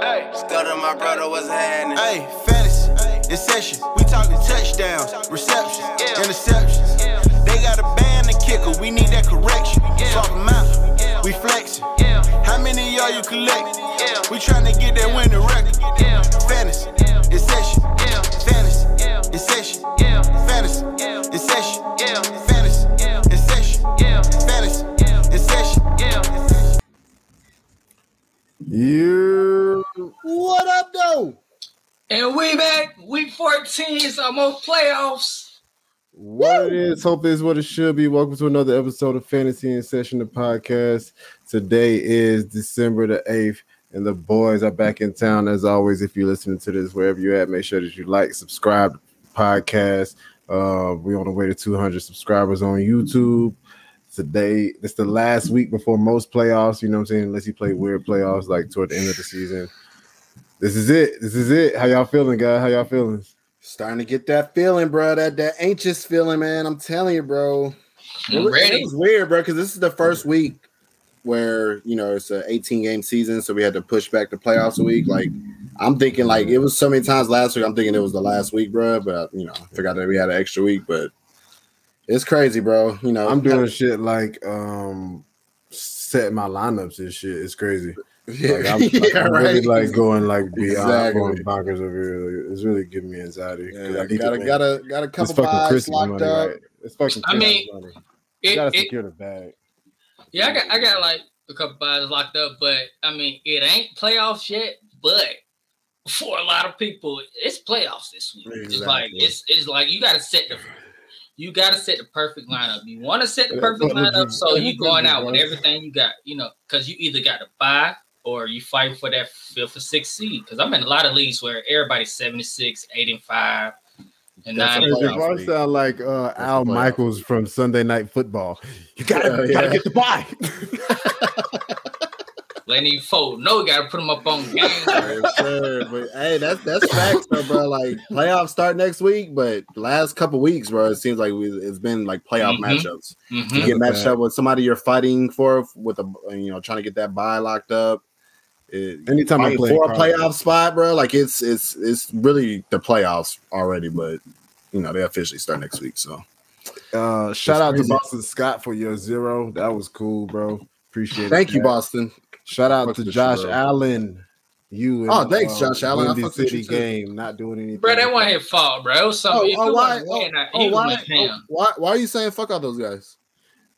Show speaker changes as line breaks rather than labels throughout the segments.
Hey,
Still my brother was happening.
Hey, fantasy, it's session. We talking touchdowns, receptions,
Yeah.
interceptions.
Yeah.
They got a band and kicker. We need that correction.
Yeah.
Swap 'em out.
Yeah.
We flexing.
yeah,
How many of y'all you collect?
Yeah.
We tryna get that winning record.
yeah,
Fantasy,
Yeah.
it's
yeah,
Fantasy,
yeah,
it's
yeah,
Fantasy,
Yeah.
it's
yeah,
Fantasy,
Yeah.
it's
yeah,
Fantasy,
Yeah.
it's session.
yeah.
You
What up, though?
And we back, week 14, it's almost playoffs.
what it is, hope is what it should be. Welcome to another episode of Fantasy in Session, the podcast. Today is December the 8th, and the boys are back in town as always. If you're listening to this, wherever you're at, make sure that you like, subscribe, podcast. Uh, we're on the way to 200 subscribers on YouTube. Today, it's the last week before most playoffs, you know what I'm saying? Unless you play weird playoffs like toward the end of the season. This is it. This is it. How y'all feeling, guys? How y'all feeling?
Starting to get that feeling, bro. That that anxious feeling, man. I'm telling you, bro. It
I'm
was,
ready.
it was weird, bro, because this is the first week where you know it's an 18 game season, so we had to push back the playoffs a week. Like, I'm thinking like it was so many times last week. I'm thinking it was the last week, bro. But you know, I forgot that we had an extra week. But it's crazy, bro. You know,
I'm doing shit like um setting my lineups and shit. It's crazy.
Yeah,
Like, I'm, like,
yeah,
I'm really like going like beyond
Exactly.
going bonkers over here. Like, It's really giving me anxiety.
Yeah,
I need
got a
to win.
got a got a couple
fucking
buys
Christmas
locked
money,
up.
right? It's fucking
I
Christmas
mean,
money. You
It,
gotta
it,
secure the bag.
yeah, I got I got like a couple bodies locked up, but I mean, it ain't playoffs yet, but for a lot of people, it's playoffs this week. It's like it's it's like you gotta set the you gotta set the perfect lineup. You want to set the perfect lineup, so you
who
going out with everything you got, you know, because you either got to buy or you fight for that fifth or sixth seed. Because I'm in a lot of leagues where everybody's 76, 8 and 5, and
That's
9
a
and
Hey,
playoff
sound like uh, Al Michaels from Sunday Night Football. You gotta,
Yeah,
gotta
yeah.
get the buy.
letting you fold. No, we got to put them up on game.
Yes, sir. But hey, that's that's facts, though, bro. Like playoffs start next week, but last couple weeks, bro, it seems like we, it's been like playoff
Mhm.
matchups.
Mhm.
You get matched up with somebody you're fighting for, with a you know trying to get that buy locked up. It,
Anytime I'm playing
for a
cards.
playoff spot, bro, like it's it's it's really the playoffs already, but you know they officially start next week. So
Uh, shout out to. Boston Scott for your zero. That was cool, bro. Appreciate it.
thank you,
man.
Boston.
Shout out
Fuck
to Josh
bro.
Allen. You in,
Oh, thanks, Josh Allen. I
Windy
fuck
City game, not doing anything.
Bro, that wasn't his fault, bro. It was something.
Oh, oh, why? Oh,
Win, I,
oh, why? Oh, why? Why are you saying fuck all those guys?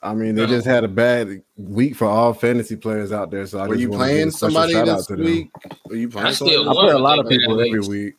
I mean, they just had a bad week for all fantasy players out there. So I
Were
just
you
wanna give
playing
a
somebody
shout out
this
to them.
week? Were you playing?
I still
I play a lot of people every
weeks.
week.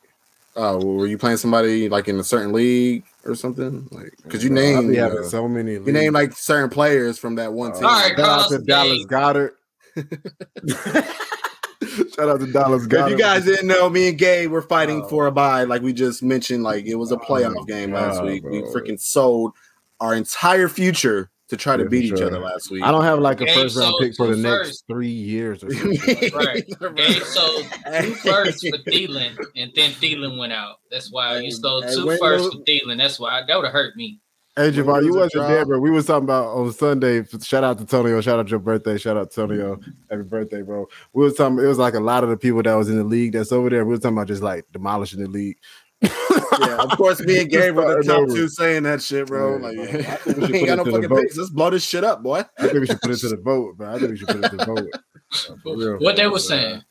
Oh, well, were you playing somebody like in a certain league or something? Like, because you
name I
named
be having
uh,
so many.
you name like certain players from that one
Uh,
team.
All right,
shout out
Carlos
to Dallas Goedert. shout out to Dallas
Goedert.
If
you guys didn't know, me and Gabe were fighting
Oh.
for a bye, like we just mentioned. Like it was a
Oh,
playoff game last
God,
week. We freaking sold our entire future to try to beat
for
each other last week.
I don't have like a
Gabe
first round pick for the
two
next three years or something.
Right. Gabe sold two firsts for Thielen, and then Thielen went out. That's why
Hey,
you sold
hey,
two
when
firsts
those-
for Thielen. That's why that would have hurt me.
Hey
When
Javon,
it
you
was a
wasn't
draw-
there, but we was talking about on Sunday. Shout out to Tonio. Shout out to your birthday. Shout out to Tonio. Happy birthday, bro. We was talking. It was like a lot of the people that was in the league that's over there. We was talking about just like demolishing the league.
Yeah, of course, me and Gabe were the top
over.
two saying that shit, bro.
Yeah,
like,
bro. We
ain't got no
put it to the
fucking
vote.
picks. Let's blow this shit up, boy.
I think we should put it to the vote, bro. I think we should put it to the vote. Uh, real,
What they were saying.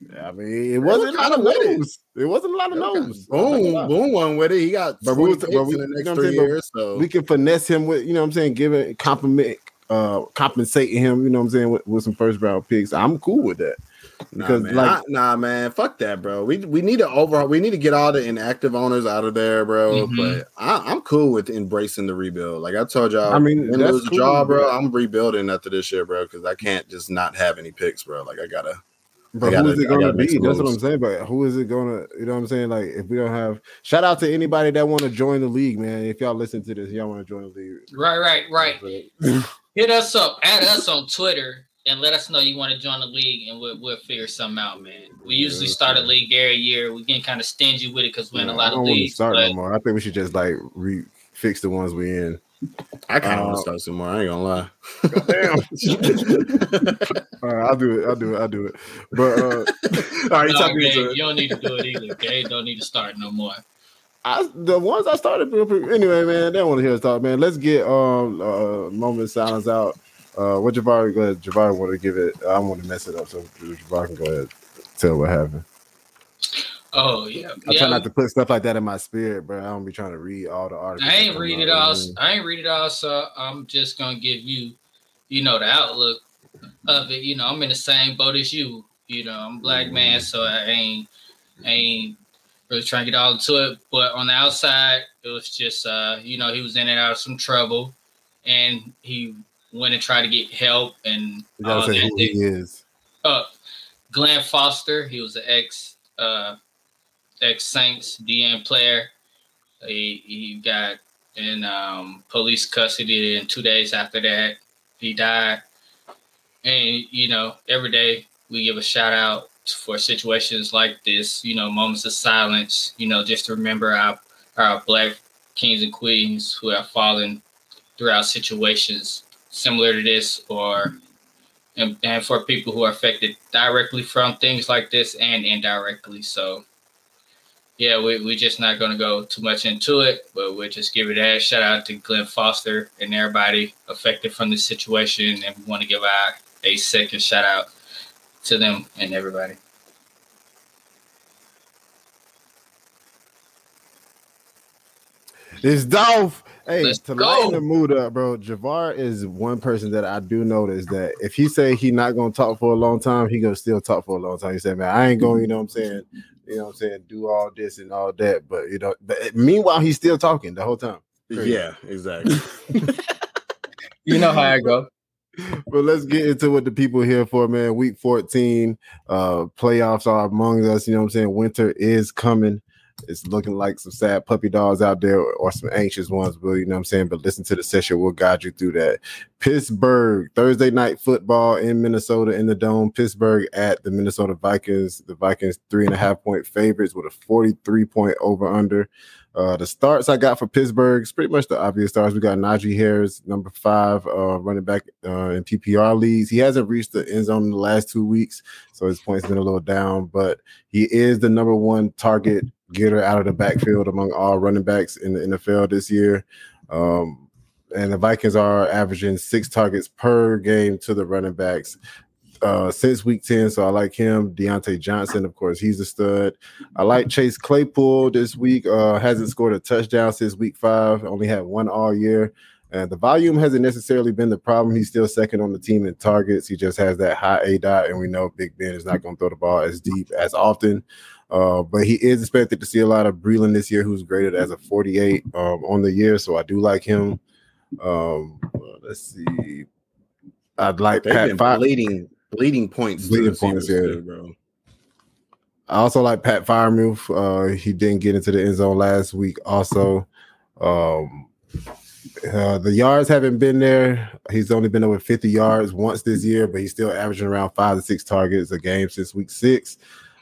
Yeah, I mean, it wasn't a lot
kinda
of
it.
no's. It wasn't a lot of no's.
Boom, boom, one with it. He got
But we was- but we-
in the
you
next
know what I'm
three
saying?
years. So
we can finesse him with, you know what I'm saying, giving it, compliment, uh, compensating him, you know what I'm saying, with, with some first round picks. I'm cool with that. Because
nah, man.
like
I- nah, man, fuck that, bro. We we need to overhaul. We need to get all the inactive owners out of there, bro.
Mhm.
But I, I'm cool with embracing the rebuild. Like I told y'all,
I mean,
win,
that's
lose a
cool,
draw, bro.
bro.
I'm rebuilding after this year, bro, because I can't just not have any picks, bro. Like I gotta.
But
gotta-
who is it going to be?
some
That's what I'm saying. But who is it going to? You know what I'm saying? Like if we don't have, shout out to anybody that want to join the league, man. If y'all listen to this, y'all want to join the league.
Right, right, right. Hit us up, add us on Twitter, and let us know you want to join the league, and we'll, we'll figure something out, man. We
Yeah,
usually
that's
start a league every year. We get kind of stingy with it because we're in a lot
I
of
don't want to
leagues.
start
But
no more. I think we should just like re- fix the ones we in.
I kind of
Uh,
want to start some more. I ain't gonna lie.
Damn. All right, I'll do it. I'll do it. I'll do it. But uh,
All right, you
No,
talk me
Gabe,
into it.
you don't need to do it either. Gabe don't need to start no more.
I, the ones I started anyway, man. They don't want to hear us talk, man. Let's get um uh moment of silence out. Uh, what Javari? Go ahead. Javari want to give it. I want to mess it up, so Javari can go ahead. Tell what happened.
Oh yeah,
I
yeah.
try not to put stuff like that in my spirit, bro. I don't be trying to read all the articles.
I ain't read it all.
I
ain't read it all, so I'm just gonna give you, you know, the outlook of it. You know, I'm in the same boat as you. You know, I'm a black man, so I ain't, I ain't really trying to get all into it. But on the outside, it was just, uh, you know, he was in and out of some trouble, and he went and tried to get help and
You gotta say
that.
who he is.
uh Glenn Foster, he was an ex uh ex Saints DN player. He he got in um police custody and two days after that he died. And you know, every day we give a shout out for situations like this, you know, moments of silence, you know, just to remember our our black kings and queens who have fallen throughout situations similar to this or and, and for people who are affected directly from things like this and indirectly. So, yeah, we, we're just not going to go too much into it, but we'll just give it a shout out to Glenn Foster and everybody affected from this situation. And we want to give our a second shout out to them and everybody.
It's Dolph. Hey,
Let's
to
go.
lighten the mood up, bro. Javar is one person that I do notice that if he say he not gonna talk for a long time, he gonna still talk for a long time. He said, "Man, I ain't going." You know what I'm saying? You know what I'm saying? Do all this and all that, but you know. But meanwhile, he's still talking the whole time. Crazy.
Yeah, exactly.
You know how I go.
But let's get into what the people here for, man. Week 14, uh, playoffs are among us. You know what I'm saying? Winter is coming. It's looking like some sad puppy dogs out there or some anxious ones, but you know what I'm saying? But listen to the session, we'll guide you through that. Pittsburgh, Thursday night football in Minnesota in the dome. Pittsburgh at the Minnesota Vikings. The Vikings three and a half point favorites with a 43 point over under. Uh, the starts I got for Pittsburgh is pretty much the obvious starts. We got Najee Harris, number five, uh, running back uh, in PPR leagues. He hasn't reached the end zone in the last two weeks, so his points been a little down. But he is the number one target getter out of the backfield among all running backs in the NFL this year. Um, and the Vikings are averaging six targets per game to the running backs uh, since week 10. So I like him. Diontae Johnson, of course, he's a stud. I like Chase Claypool this week. Uh, hasn't scored a touchdown since week five, only had one all year. And the volume hasn't necessarily been the problem. He's still second on the team in targets. He just has that high A dot, and we know Big Ben is not going to throw the ball as deep as often. Uh, but he is expected to see a lot of Breeland this year, who's graded as a 48 um, on the year. So I do like him. Um, let's see. I'd like
They've
Pat
been
Fi-
bleeding, bleeding points.
Bleeding points, yeah.
too, bro.
I also like Pat Freiermuth. Uh, he didn't get into the end zone last week. Also, um, uh, the yards haven't been there. He's only been over 50 yards once this year, but he's still averaging around five to six targets a game since week six.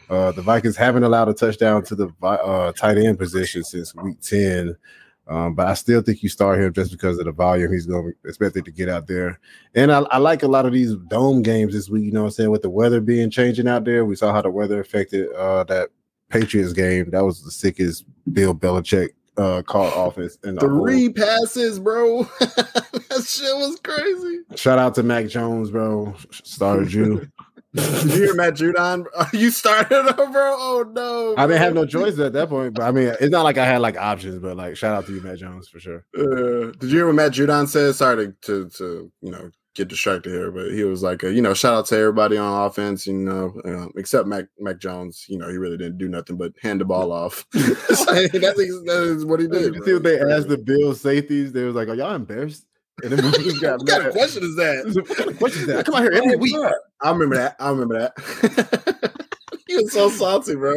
Uh, the Vikings haven't allowed a touchdown to the uh, tight end position since week 10. Um, but I still think you start him just because of the volume he's going to expected to get out there. And I, I like a lot of these dome games this week. You know what I'm saying? With the weather being changing out there, we saw how the weather affected uh, that Patriots game. That was the sickest Bill Belichick uh, called offense. In the whole-
Three passes, bro. that shit was crazy.
Shout out to Mac Jones, bro. Started you.
Did you hear Matt Judon? You started bro. Oh no.
I didn't have no choice at that point, but I mean, it's not like I had like options, but like, shout out to you, Matt Jones, for sure.
Uh, did you hear what Matt Judon said? Sorry to, to to you know get distracted here, but he was like, uh, you know, shout out to everybody on offense, you know, uh, except Mac Mac Jones. You know, he really didn't do nothing but hand the ball off. that's, that's, that is what he did.
Did you see what they asked the Bills safeties? They was like, "Are y'all embarrassed?" And then we just got
What kind of question is that?
What question is that? I come out here every week.
I remember that. I remember that. he was so salty, bro.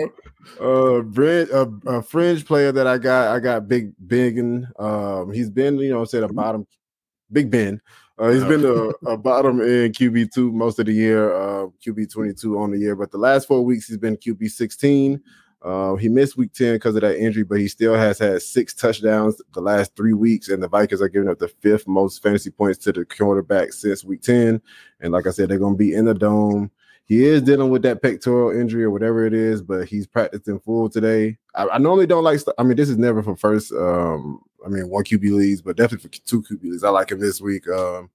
Uh, Brent, a, a fringe player that I got, I got Big Biggin. Um, he's been, you know, said a bottom, Big Ben. Uh, he's been a, a bottom in QB two most of the year, uh, QB twenty two on the year, but the last four weeks he's been QB sixteen. Uh, he missed week 10 because of that injury, but he still has had six touchdowns the last three weeks, and the Vikings are giving up the fifth most fantasy points to the quarterback since week 10. And like I said, they're going to be in the dome. He is dealing with that pectoral injury or whatever it is, but he's practicing full today. I, I normally don't like. I mean, this is never for first. Um, I mean, one QB leads, but definitely for two QB leads. I like him this week. Um,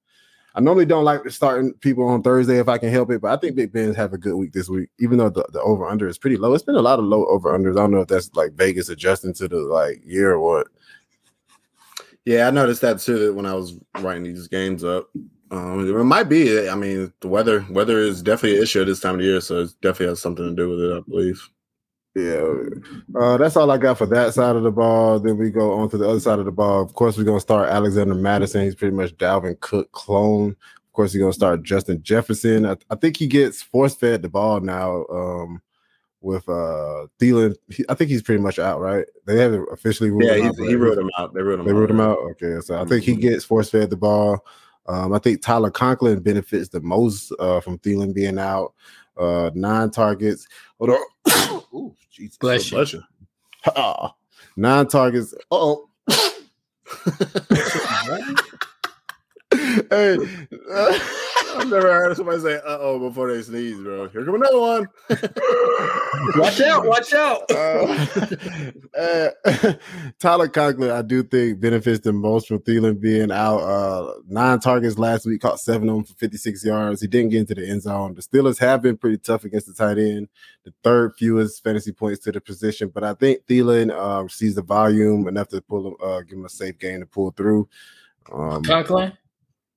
I normally don't like starting people on Thursday if I can help it, but I think Big Ben's have a good week this week, even though the, the over under is pretty low. It's been a lot of low over unders. I don't know if that's like Vegas adjusting to the like year or what.
Yeah, I noticed that too when I was writing these games up. Um, it might be. I mean, the weather weather is definitely an issue at this time of year, so it definitely has something to do with it, I believe.
Yeah, uh, that's all I got for that side of the ball. Then we go on to the other side of the ball. Of course, we're gonna start Alexander Mattison. He's pretty much Dalvin Cook clone. Of course, he's gonna start Justin Jefferson. I, I think he gets force fed the ball now. Um, with uh Thielen, he, I think he's pretty much out, right? They haven't officially
ruled yeah, him out. he ruled him out. They ruled him.
They ruled him out. Okay, so I think he mm-hmm. gets force fed the ball. Um, I think Tyler Conklin benefits the most uh, from Thielen being out. Uh, nine targets. Hold on. Ooh, Jesus.
Bless you. Bless you.
Nine targets. Oh.
hey, uh, I've never heard somebody say "uh oh" before they sneeze, bro. Here come another one.
watch out! Watch out!
Uh, uh, Tyler Conklin, I do think benefits the most from Thielen being out. Uh, nine targets last week, caught seven of them for 56 yards. He didn't get into the end zone. The Steelers have been pretty tough against the tight end, the third fewest fantasy points to the position. But I think Thielen uh, sees the volume enough to pull him, uh, give him a safe game to pull through.
Um, Conklin.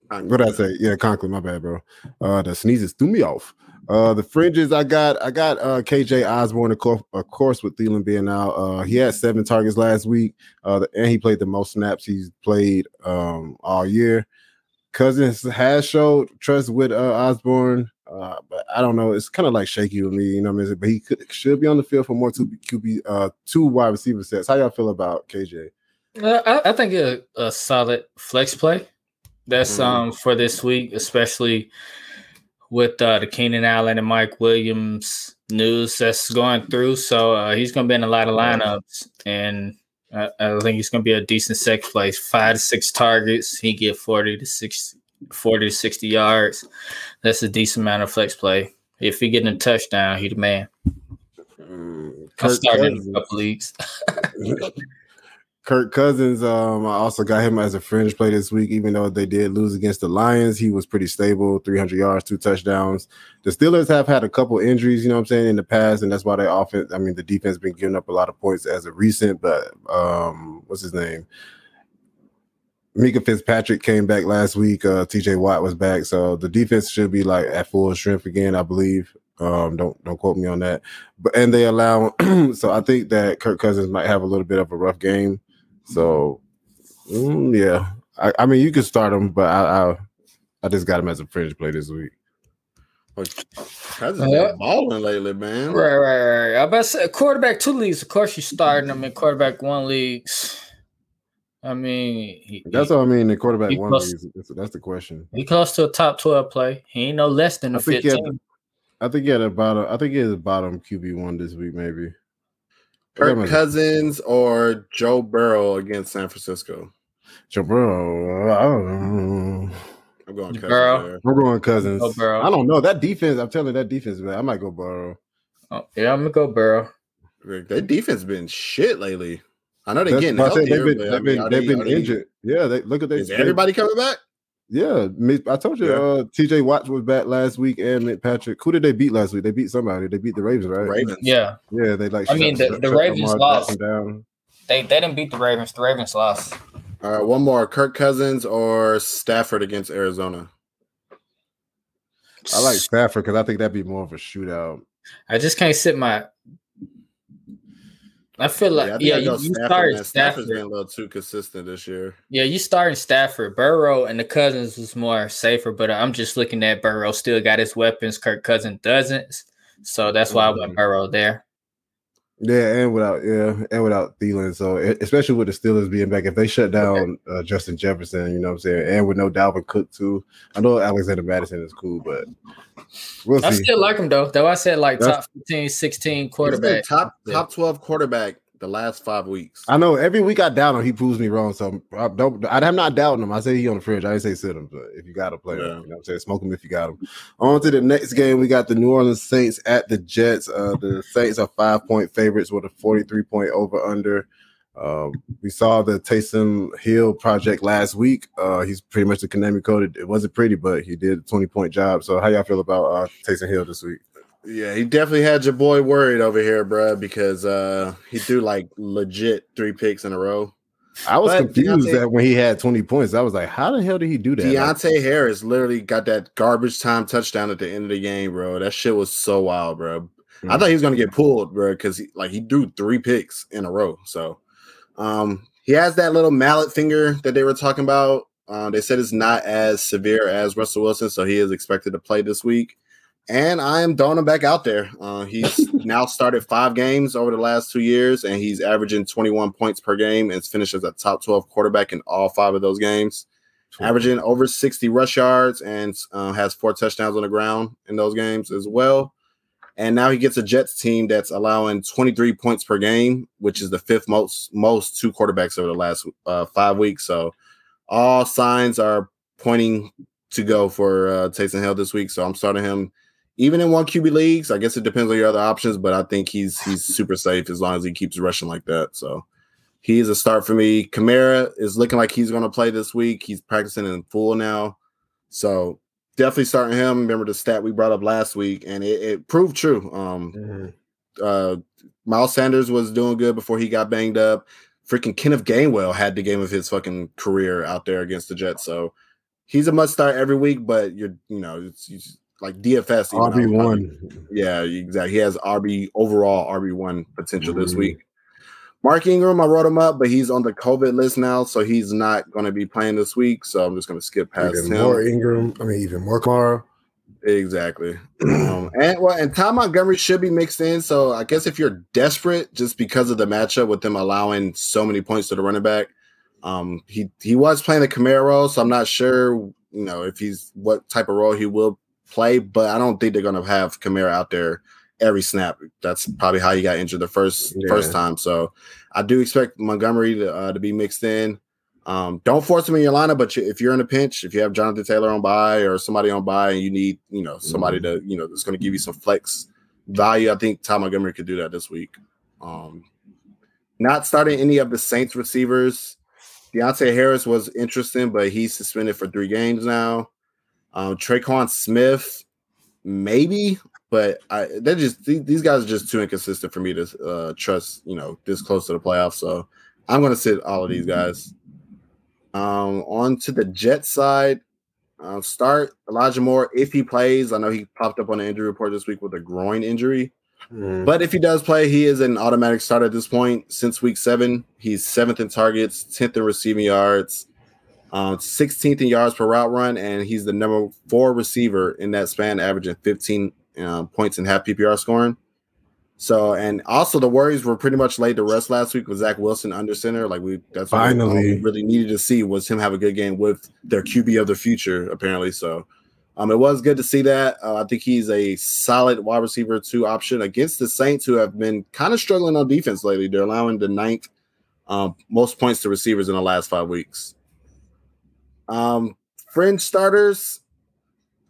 What did I say? Yeah, Conklin. My bad, bro. Uh, the sneezes threw me off. Uh, the fringes I got, I got uh KJ Osborn, of course, of course, with Thielen being out. Uh, he had seven targets last week. Uh, and he played the most snaps he's played um all year. Cousins has showed trust with uh Osborn, uh, but I don't know. It's kind of like shaky with me, you know what I mean? But he could, should be on the field for more two QB, uh, two wide receiver sets. How y'all feel about KJ?
Uh, I, I, think a, a solid flex play. That's mm-hmm. um for this week, especially with uh, the Keenan Allen and Mike Williams news that's going through. So uh, he's going to be in a lot of lineups, and I, I think he's going to be a decent sex place. Five to six targets, he get forty to 60, 40 to sixty yards. That's a decent amount of flex play. If he getting a touchdown, he the man. Mm, I'm starting in a couple leagues.
Kirk Cousins, um, I also got him as a fringe play this week, even though they did lose against the Lions. He was pretty stable, 300 yards, two touchdowns. The Steelers have had a couple injuries, you know what I'm saying, in the past, and that's why they often, I mean, the defense been giving up a lot of points as of recent, but um, what's his name? Minkah Fitzpatrick came back last week. Uh, TJ Watt was back, so the defense should be like at full strength again, I believe. Um, don't don't quote me on that. But and they allow so I think that Kirk Cousins might have a little bit of a rough game. So mm, yeah, I, I, mean you could start him, but I, I, I just got him as a fringe play this week.
Cousins uh, balling lately, man.
Right, right, right. I about to say quarterback two leagues. Of course, you're starting them in quarterback one leagues. I mean,
he, that's he, what I mean. The quarterback one close, leagues. That's, that's, the question.
He close to a top twelve play. He ain't no less than a fifteen.
Had, I think he had a bottom. I think he had a bottom QB one this week, maybe.
Kirk Cousins or Joe Burrow against San Francisco?
Joe Burrow. I don't know.
I'm going Cousins. Burrow.
I'm going Cousins. Go Burrow. I don't know that defense. I'm telling you, that defense, man. I might go Burrow.
Oh, yeah, I'm gonna go Burrow.
That defense been shit lately. I know they're That's getting healthier.
They've been, they've been, they've been injured. Yeah, they look at they.
Is everybody coming back?
Yeah, I told you, yeah. uh, TJ Watts was back last week, and Mitt Patrick. Who did they beat last week? They beat somebody. They beat the Ravens, right?
Ravens.
Yeah,
yeah. They like.
I mean, the, the Ravens lost. Down. They they didn't beat the Ravens. The Ravens lost.
All right, one more: Kirk Cousins or Stafford against Arizona.
I like Stafford because I think that'd be more of a shootout.
I just can't sit my I feel like yeah, yeah you, you started Stafford.
been a little too consistent this year.
Yeah, you started Stafford, Burrow, and the Cousins was more safer. But I'm just looking at Burrow still got his weapons. Kirk Cousins doesn't, so that's why. I went mm-hmm. Burrow there.
Yeah, and without yeah, and without Thielen. So especially with the Steelers being back, if they shut down uh, Justin Jefferson, you know what I'm saying, and with no Dalvin Cook too. I know Alexander Mattison is cool, but we'll
I
see.
still like him though. Though I said like
That's-
top 15, 16 quarterback.
top top twelve quarterback the last five weeks.
I know every week I doubt him, he proves me wrong. So I don't. I'm not doubting him. I say he on the fridge. I didn't say sit him, but if you got a player,
Yeah.
you know what I'm saying, smoke him if you got him. On to the next game, we got the New Orleans Saints at the Jets. Uh, the Saints are five point favorites with a 43 point over under. Um, we saw the Taysom Hill project last week. Uh, he's pretty much the Konami coded. It wasn't pretty, but he did a 20 point job. So how y'all feel about uh, Taysom Hill this week?
Yeah, he definitely had your boy worried over here, bruh, because uh he threw like legit three picks in a row.
I was
But
confused
Deonte-
that when he had 20 points, I was like, how the hell did he do that? Like,
Deonte Harris literally got that garbage time touchdown at the end of the game, bro. That shit was so wild, bro. I
Mm.
thought he was gonna get pulled, bro, because he, like he threw three picks in a row. So, um, he has that little mallet finger that they were talking about. Uh, they said it's not as severe as Russell Wilson, so he is expected to play this week. And I am throwing him back out there. Uh, he's now started five games over the last two years, and he's averaging 21 points per game and finished as a top 12 quarterback in all five of those games averaging over 60 rush yards and uh, has four touchdowns on the ground in those games as well. And now he gets a Jets team that's allowing 23 points per game, which is the fifth most most two quarterbacks over the last uh, five weeks. So all signs are pointing to go for uh, Taysom Hill this week. So I'm starting him even in one QB leagues. I guess it depends on your other options, but I think he's he's super safe as long as he keeps rushing like that. So he is a start for me. Kamara is looking like he's going to play this week. He's practicing in full now. So definitely starting him. Remember the stat we brought up last week, and it, it proved true. Um,
Mhm.
uh, Miles Sanders was doing good before he got banged up. Freaking Kenneth Gainwell had the game of his fucking career out there against the Jets. So he's a must start every week, but you're, you know, it's, it's like DFS.
RB one.
yeah, exactly. He has RB overall RB one potential this
Mhm.
week. Mark Ingram, I wrote him up, but he's on the COVID list now, so he's not going to be playing this week. So I'm just going to skip past
Even
him.
more Ingram. I mean, even more Kamara.
Exactly. um, and well, and Tom Montgomery should be mixed in. So I guess if you're desperate, just because of the matchup with them allowing so many points to the running back, um, he he was playing the Kamara so I'm not sure, you know, if he's what type of role he will play. But I don't think they're gonna have Kamara out there every snap. That's probably how he got injured the first
Yeah.
first time. So I do expect Montgomery to, uh, to be mixed in. Um, don't force him in your lineup, but you, if you're in a pinch, if you have Jonathan Taylor on by or somebody on by, and you need, you know, somebody to, you know, that's going to give you some flex value, I think Tom Montgomery could do that this week. Um, not starting any of the Saints receivers. Deonte Harris was interesting, but he's suspended for three games now. Um, Tre'Quan Smith, maybe, but I, they're just these, these guys are just too inconsistent for me to uh, trust. You know, this close to the playoffs, so I'm going to sit all of these guys. Um, on to the Jet side. Uh, start Elijah Moore if he plays. I know he popped up on the injury report this week with a groin injury,
Mhm.
but if he does play, he is an automatic start at this point. Since week seven, he's seventh in targets, tenth in receiving yards, uh, 16th in yards per route run, and he's the number four receiver in that span, averaging 15 uh, points in half PPR scoring. So, and also the worries were pretty much laid to rest last week with Zach Wilson under center. Like we, that's
Finally.
we really needed to see was him have a good game with their QB of the future, apparently. So, um, it was good to see that. Uh, I think he's a solid wide receiver two option against the Saints, who have been kind of struggling on defense lately. They're allowing the ninth um, most points to receivers in the last five weeks. Um, fringe starters.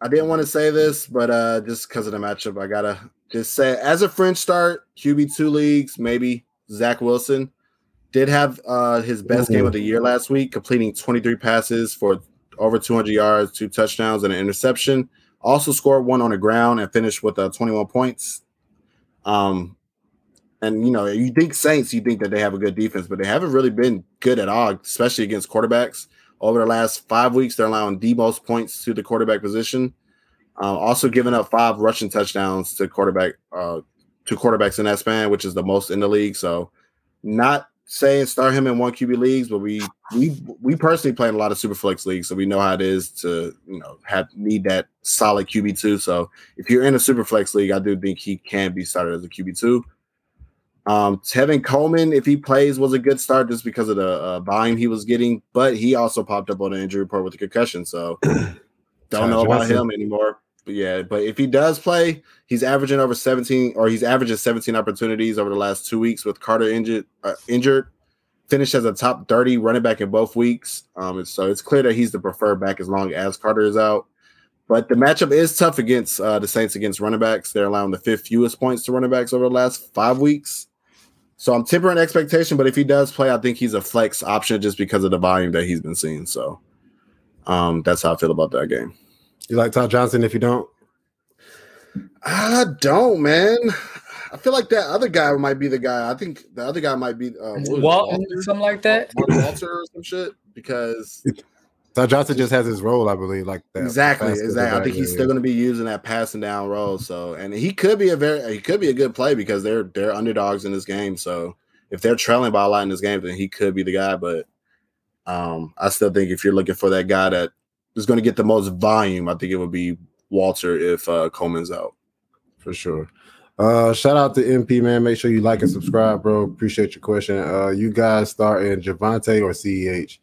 I didn't want to say this, but uh, just because of the matchup, I gotta just say as a fringe start, QB two leagues, maybe Zach Wilson did have uh, his best game of the year last week, completing 23 passes for over 200 yards, two touchdowns, and an interception. Also scored one on the ground and finished with uh, 21 points. Um, and you know, you think Saints, you think that they have a good defense, but they haven't really been good at all, especially against quarterbacks. Over the last five weeks, they're allowing the most points to the quarterback position. Uh, also giving up five rushing touchdowns to quarterback uh, to quarterbacks in that span, which is the most in the league. So, not saying start him in one QB leagues, but we we we personally play in a lot of super flex leagues, so we know how it is to you know have need that solid QB two. So if you're in a super flex league, I do think he can be started as a QB two. Um, Tevin Coleman, if he plays, was a good start just because of the uh, volume he was getting, but he also popped up on the injury report with a concussion. So don't know about
Johnson.
him anymore. But yeah, but if he does play, he's averaging over 17 or he's averaging 17 opportunities over the last two weeks with Carter injured. Uh, injured, finished as a top 30 running back in both weeks. Um, and so it's clear that he's the preferred back as long as Carter is out. But the matchup is tough against uh, the Saints against running backs. They're allowing the fifth fewest points to running backs over the last five weeks. So I'm tempering expectation, but if he does play, I think he's a flex option just because of the volume that he's been seeing. So um, that's how I feel about that game.
You like Todd Johnson if you don't?
I don't, man. I feel like that other guy might be the guy. I think the other guy might be uh, what is it,
Walton,
Walter?
something like that.
Walter Walter or some shit. Because
Todd Johnson just has his role, I believe, like that.
exactly, exactly. I think he's still going to be using that passing down role. So, and he could be a very, he could be a good play because they're they're underdogs in this game. So, if they're trailing by a lot in this game, then he could be the guy. But um, I still think if you're looking for that guy that is going to get the most volume, I think it would be Walter if uh, Coleman's out.
for sure. Uh, shout out to MP man. Make sure you like and subscribe, bro. Appreciate your question. Uh, you guys starting Javonte or Ceh?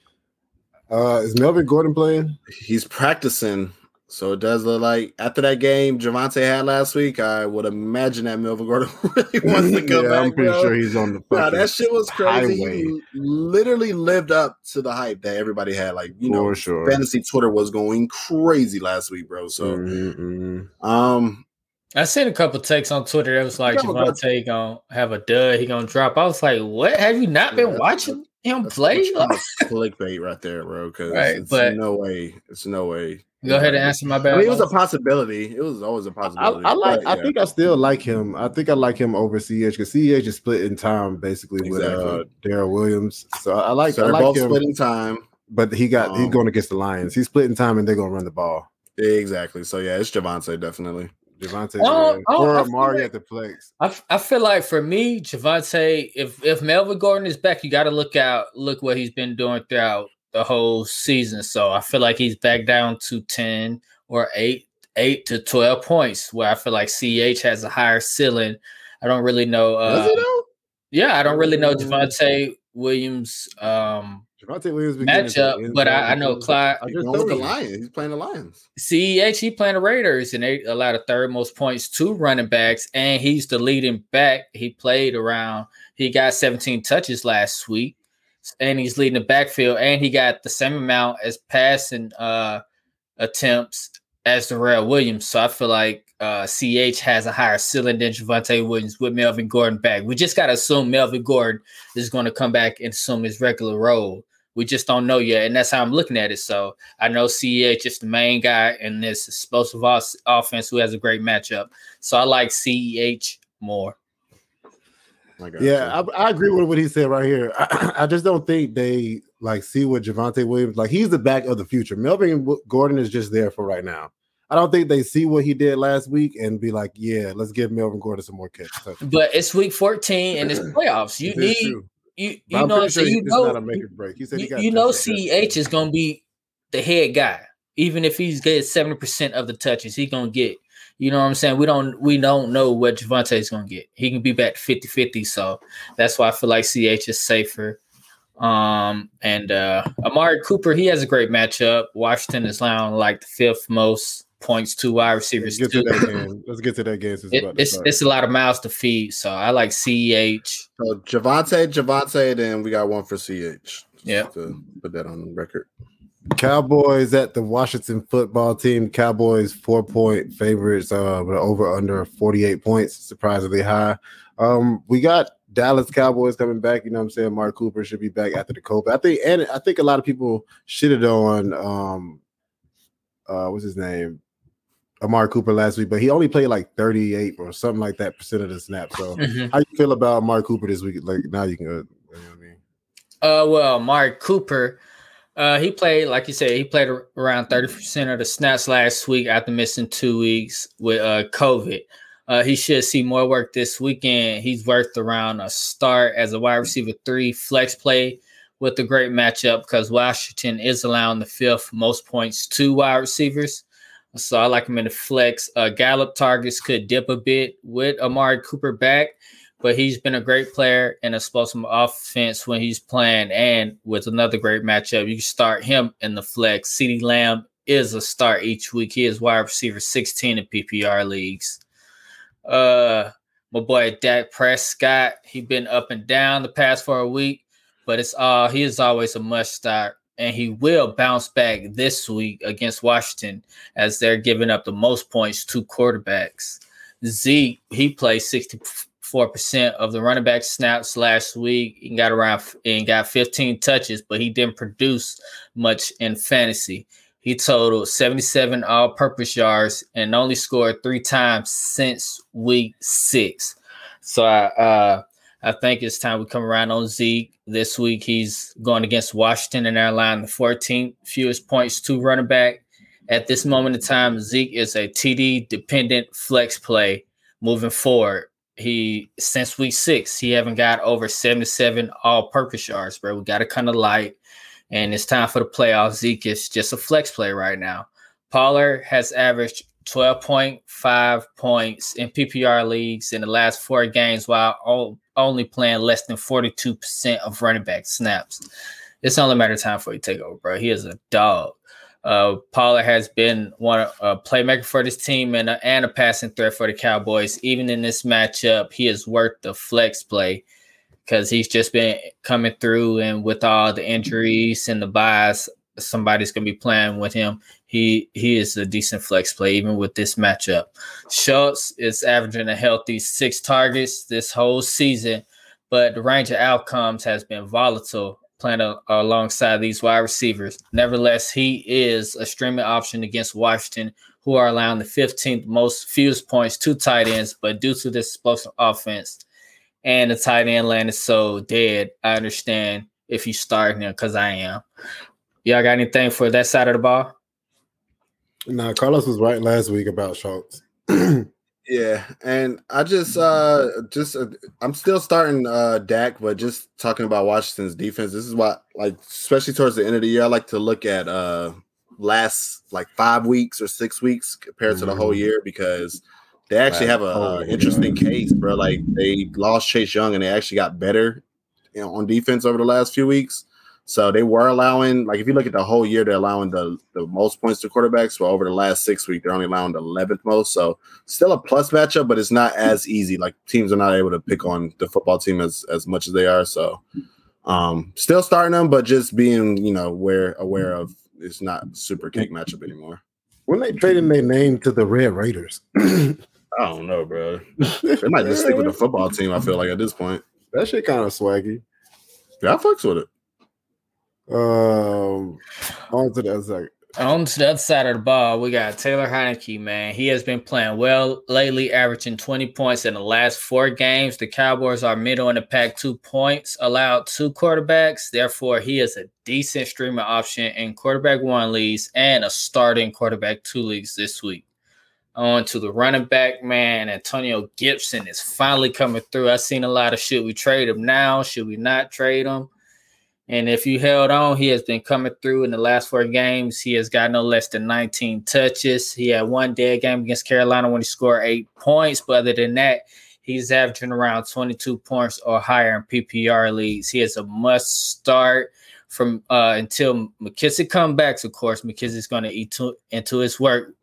Uh, is Melvin Gordon playing?
He's practicing. So it does look like after that game Javonte had last week, I would imagine that Melvin Gordon really wants to come
yeah,
back.
I'm pretty
bro.
sure he's on the.
Nah,
fucking
that shit was crazy.
highway.
He literally lived up to the hype that everybody had. Like, you know,
for sure.
fantasy Twitter was going crazy last week, bro. So,
Mhm, mhm.
um,
I seen a couple takes on Twitter that was like
Couple-
Javonte gonna have a dud, he gonna drop. I was like, what? Have you not been
Yeah,
watching him
that's
play?
clickbait right there, bro. Because
Right,
it's
but-
no way. It's no way.
Go ahead and answer my bad.
I
bad.
mean, it was a possibility. It was always a possibility.
I like.
but,
I think I still like him. I think I like him over Ceh because Ch is split in time basically with uh, Darrel Williams. So I like.
so
I
they're
like
both
him.
splitting time.
But he got. he's
Um,
going against the Lions. He's splitting time and they're going to run the ball.
Exactly. So yeah, it's Javonte definitely.
Javonte
oh,
or Amari
like-
at the flex.
I, f- I feel like for me, Javonte, if if Melvin Gordon is back, you got to look out, look what he's been doing throughout the whole season. So I feel like he's back down to ten or eight, eight to twelve points, where I feel like Ch has a higher ceiling. I don't really know. Uh, yeah, I don't really know Javonte Williams um,
Javonte Williams be getting
matchup, but I, I know Clyde.
I
He's
just
with
told
the. Lions. He's playing the Lions.
CEH, he playing the Raiders, and they allowed the third most points to running backs, and he's the leading back. He played around, he got 17 touches last week, and he's leading the backfield, and he got the same amount as passing uh attempts as Darrel Williams. So I feel like uh CH has a higher ceiling than Javonte Williams with Melvin Gordon back. We just gotta assume Melvin Gordon is going to come back and assume his regular role. We just don't know yet, and that's how I'm looking at it. So I know CEH is the main guy in this explosive os- offense who has a great matchup. So I like CEH more.
I
Yeah. I, I agree with what he said right here. I, I just don't think they like see what Javonte Williams like. He's the back of the future. Melvin Gordon is just there for right now. I don't think they see what he did last week and be like, "Yeah, let's give Melvin Gordon some more catch."
But it's week 14 and it's playoffs. You
This
need
true.
You you
I'm
know
sure
you
not
know
a make or break. He said he
you,
got
you know. CH is gonna be the head guy. Even if he's getting 70% of the touches, he gonna get. You know what I'm saying? We don't we don't know what Javonte is gonna get. He can be back 50-50. So that's why I feel like CH is safer. Um and uh Amari Cooper, he has a great matchup. Washington is allowing like the fifth most points to wide
Let's
receivers.
get to that game. Let's get to that game.
It- it's it's a lot of mouths to feed. So I like CH.
So Javonte, Javonte, then we got one for CH.
Yeah.
To put that on the record.
Cowboys at the Washington football team. Cowboys four point favorites, uh, but over under 48 points, surprisingly high. Um, we got Dallas Cowboys coming back. You know what I'm saying? Mark Cooper should be back after the COVID. I think, and I think a lot of people shitted on um uh what's his name? Amari Cooper last week, but he only played like 38 or something like that percent of the snap. So
Mhm.
how you feel about Amari Cooper this week? Like now you can uh, you know what I mean?
Uh, well, Mark Cooper, uh, he played like you said, he played around thirty percent of the snaps last week after missing two weeks with uh COVID. Uh, he should see more work this weekend. He's worth around a start as a wide receiver three flex play with a great matchup because Washington is allowing the fifth most points to wide receivers. So I like him in the flex. Uh, Gallup targets could dip a bit with Amari Cooper back, but he's been a great player and a explosive offense when he's playing. And with another great matchup, you can start him in the flex. CeeDee Lamb is a start each week. He is wide receiver 16 in PPR leagues. Uh, my boy Dak Prescott, he's been up and down the past for a week, but it's all he is always a must start, and he will bounce back this week against Washington as they're giving up the most points to quarterbacks. Zeke, he played 64% of the running back snaps last week. and got around and got 15 touches, but he didn't produce much in fantasy. He totaled 77 all purpose yards and only scored three times since week six. So I uh, I think it's time we come around on Zeke. This week he's going against Washington and they're line the 14th fewest points to running back. At this moment in time, Zeke is a TD dependent flex play moving forward. He since week six, he haven't got over 77 all purpose yards, bro. We got to kind of light and it's time for the playoffs. Zeke is just a flex play right now. Pollard has averaged 12.5 points in PPR leagues in the last four games while only playing less than 42% of running back snaps. It's only a matter of time for to take over, bro. He is a dog. Uh, Pollard has been one a playmaker for this team and a, and a passing threat for the Cowboys. Even in this matchup, he is worth the flex play because he's just been coming through and with all the injuries and the bias, somebody's gonna be playing with him. He he is a decent flex play even with this matchup. Schultz is averaging a healthy six targets this whole season, but the range of outcomes has been volatile playing a, alongside these wide receivers. Nevertheless, he is a streaming option against Washington, who are allowing the 15th most fewest points to tight ends, but due to this explosive offense, and the tight end land is so dead. I understand if you start him because I am. Y'all got anything for that side of the ball?
No, Carlos was right last week about Schultz.
yeah, and I just uh just uh, I'm still starting uh Dak, but just talking about Washington's defense. This is what like especially towards the end of the year, I like to look at uh last like five weeks or six weeks compared to the whole mm-hmm. year because they actually have a uh, interesting case, bro. Like they lost Chase Young and they actually got better you know, on defense over the last few weeks. So they were allowing, like, if you look at the whole year, they're allowing the, the most points to quarterbacks. But over the last six weeks, they're only allowing the 11th most. So still a plus matchup, but it's not as easy. Like teams are not able to pick on the football team as as much as they are. So um still starting them, but just being, you know, aware aware of it's not super cake matchup anymore.
When they traded their name to the Red Raiders.
I don't know, bro. they might just stick with the football team. I feel like at this point,
that shit kind of swaggy.
Yeah, I fucks with it.
Um, on to the other side.
On to the other side of the ball, we got Taylor Heinicke, man. He has been playing well lately, averaging 20 points in the last four games. The Cowboys are middle in the pack, two points allowed two quarterbacks. Therefore, he is a decent streamer option in quarterback one leagues and a starting quarterback two leagues this week on to the running back, man. Antonio Gibson is finally coming through. I've seen a lot of shit. we trade him now? Should we not trade him? And if you held on, he has been coming through in the last four games. He has got no less than 19 touches. He had one dead game against Carolina when he scored eight points. But other than that, he's averaging around 22 points or higher in PPR leagues. He is a must start from uh, until McKissic comes back. Of course, McKissic's going to eat to, into his work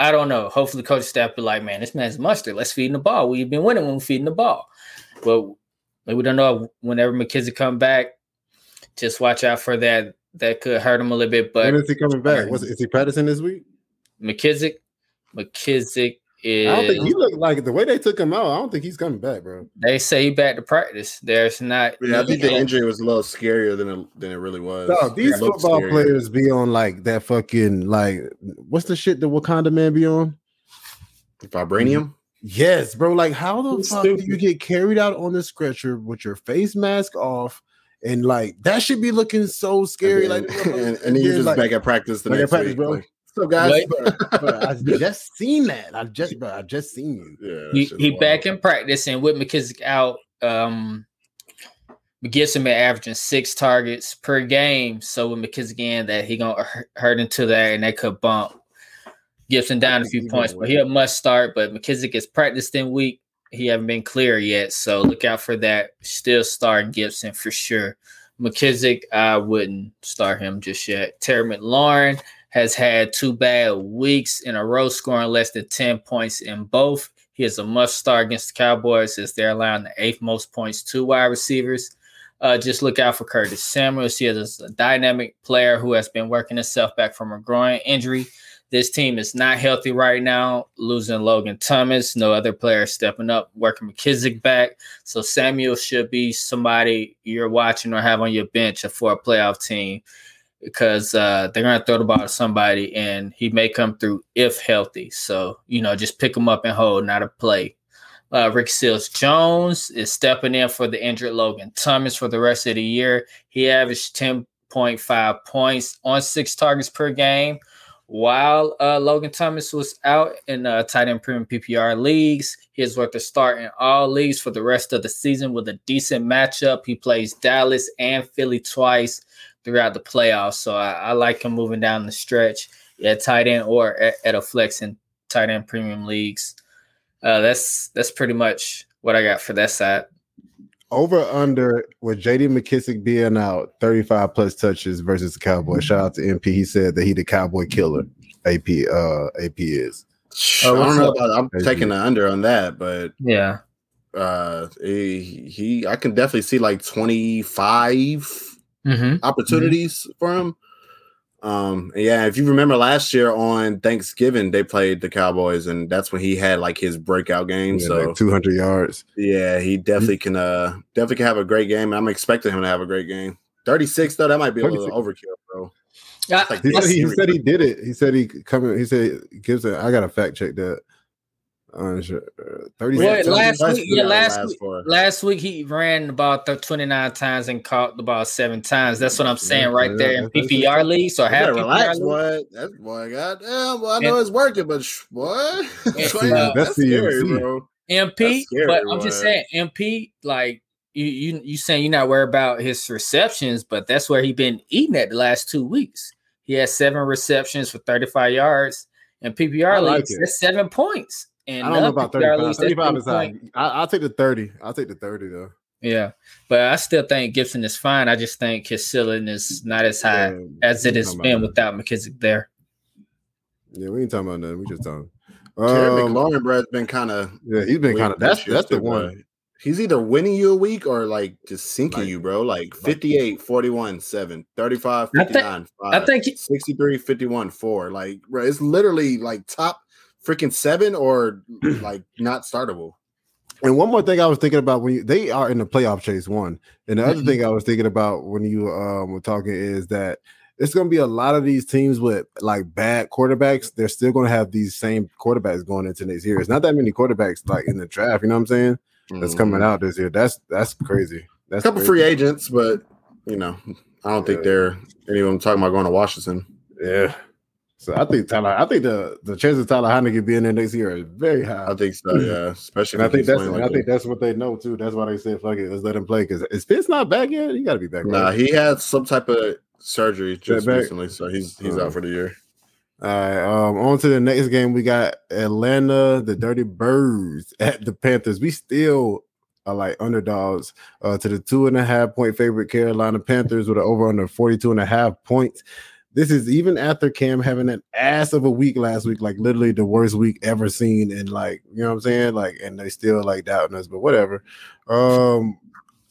I don't know. Hopefully, coach staff be like, man, this man's mustard. Let's feed him the ball. We've been winning when we're feeding the ball. But we don't know whenever McKissic come back. Just watch out for that. That could hurt him a little bit. But
when is he coming back? Um, was is he practicing this week?
McKissic, McKissic is.
I don't think he looked like the way they took him out. I don't think he's coming back, bro.
They say he back to practice. There's not.
Yeah, I think the injury was a little scarier than it, than it really was.
No, these football players be on like that fucking like what's the shit that Wakanda man be on?
Vibranium.
Yes, bro. Like, how the fuck stupid. do you get carried out on the stretcher with your face mask off? And like that should be looking so scary.
And
then,
like, and, and then you're just like, back at practice the next practice, week,
bro.
Like,
so guys, bro, bro, I just seen that. I just, bro, I just seen you.
Yeah,
he, he back in practice, and with McKissic out, um, Gibson been averaging six targets per game. So with McKissic in, that he gonna hurt into that, and that could bump Gibson down a few points. But he a must start. But McKissic is practiced in week he haven't been clear yet. So look out for that. Still starting Gibson for sure. McKissic, I wouldn't start him just yet. Terry McLaurin has had two bad weeks in a row, scoring less than 10 points in both. He is a must start against the Cowboys as they're allowing the eighth most points to wide receivers. Uh, just look out for Curtis Samuels. He is a dynamic player who has been working himself back from a groin injury. This team is not healthy right now, losing Logan Thomas. No other player stepping up, working McKissic back. So Samuel should be somebody you're watching or have on your bench for a playoff team because uh, they're going to throw the ball to somebody and he may come through if healthy. So, you know, just pick him up and hold, not a play. Uh, Rick Seals Jones is stepping in for the injured Logan Thomas for the rest of the year. He averaged 10.5 points on six targets per game while uh, Logan Thomas was out in uh, tight end premium PPR leagues. He is worth a start in all leagues for the rest of the season with a decent matchup. He plays Dallas and Philly twice throughout the playoffs, so I, I like him moving down the stretch at tight end or at, at a flex in tight end premium leagues. Uh, that's that's pretty much what I got for that side.
Over under with JD McKissic being out 35 plus touches versus the Cowboy. Shout out to MP. He said that he the Cowboy killer. AP uh AP is.
I don't know about I'm taking the under on that, but
Yeah.
uh he, he I can definitely see like 25
Mm-hmm.
opportunities for him. Um, yeah, if you remember last year on Thanksgiving, they played the Cowboys, and that's when he had like his breakout game.
Yeah,
so
like 200 yards.
yeah, he definitely can uh definitely can have a great game. I'm expecting him to have a great game. 36 though, that might be a little overkill, bro.
I,
like
He said he, he said he did it. He said he coming. He said gives it. I gotta fact check that. Uh, sure. Uh, 36
Well, last week- yeah,
that
last week-
for.
Last week he ran the ball 29 times and caught the ball seven times. That's what I'm saying
Yeah,
right
yeah,
there in PPR leagues or
You
half
better
PPR
relax,
leagues.
boy. That's boy, goddamn. Well, I know it's working, but sh- boy,
It's,
that's,
uh,
that's
scary,
CMC.
bro.
MP,
scary,
but I'm just saying MP, like you you you saying you're not worried about his receptions, but that's where he been eating at the last two weeks. He has seven receptions for 35 yards in PPR
I like
leagues.
it.
That's seven points. And
I don't know about 35. 35 is high. I, I'll take the 30. I'll take the 30 though.
Yeah, but I still think Gibson is fine. I just think his ceiling is not as high
Yeah,
as it has been without McKissic there.
Yeah, we ain't talking about nothing. We just talking.
Terry
Um,
McLaurin, bro, has been kind of
yeah, he's been kind of. That's that's the one.
He's either winning you a week or like just sinking
Like-
you, bro. Like 58, 41, 7, 35,
I think-
59, 5,
I think he-
63, 51, 4. Like, bro, it's literally like top freaking seven or like not startable.
And one more thing I was thinking about when you, they are in the playoff chase one, and the other
Mhm.
thing I was thinking about when you um, were talking is that it's going to be a lot of these teams with like bad quarterbacks. They're still going to have these same quarterbacks going into next year. It's not that many quarterbacks like in the draft. You know what I'm saying? That's coming
Mhm.
out this year. That's that's crazy. That's a
couple
crazy.
free agents, but you know, I don't think
Yeah.
they're any of them talking about going to Washington.
Yeah. So I think Tyler. I think the the chances of Tyler Heinicke being there next year is very high.
I think so, yeah. Especially
and I think that's and I
like
think that's what they know too. That's why they said fuck it, let's let him play. Because is Fitz not back yet? He got to be back.
Nah,
right?
he had some type of surgery just
back?
recently, so he's he's
Oh.
out for the year.
All right. Um, on to the next game. We got Atlanta, the Dirty Birds at the Panthers. We still are like underdogs uh, to the two and a half point favorite Carolina Panthers with an over under 42 and a half points. This is even after Cam having an ass of a week last week, like literally the worst week ever seen. And like, you know what I'm saying? Like, and they still like doubting us, but whatever. Um,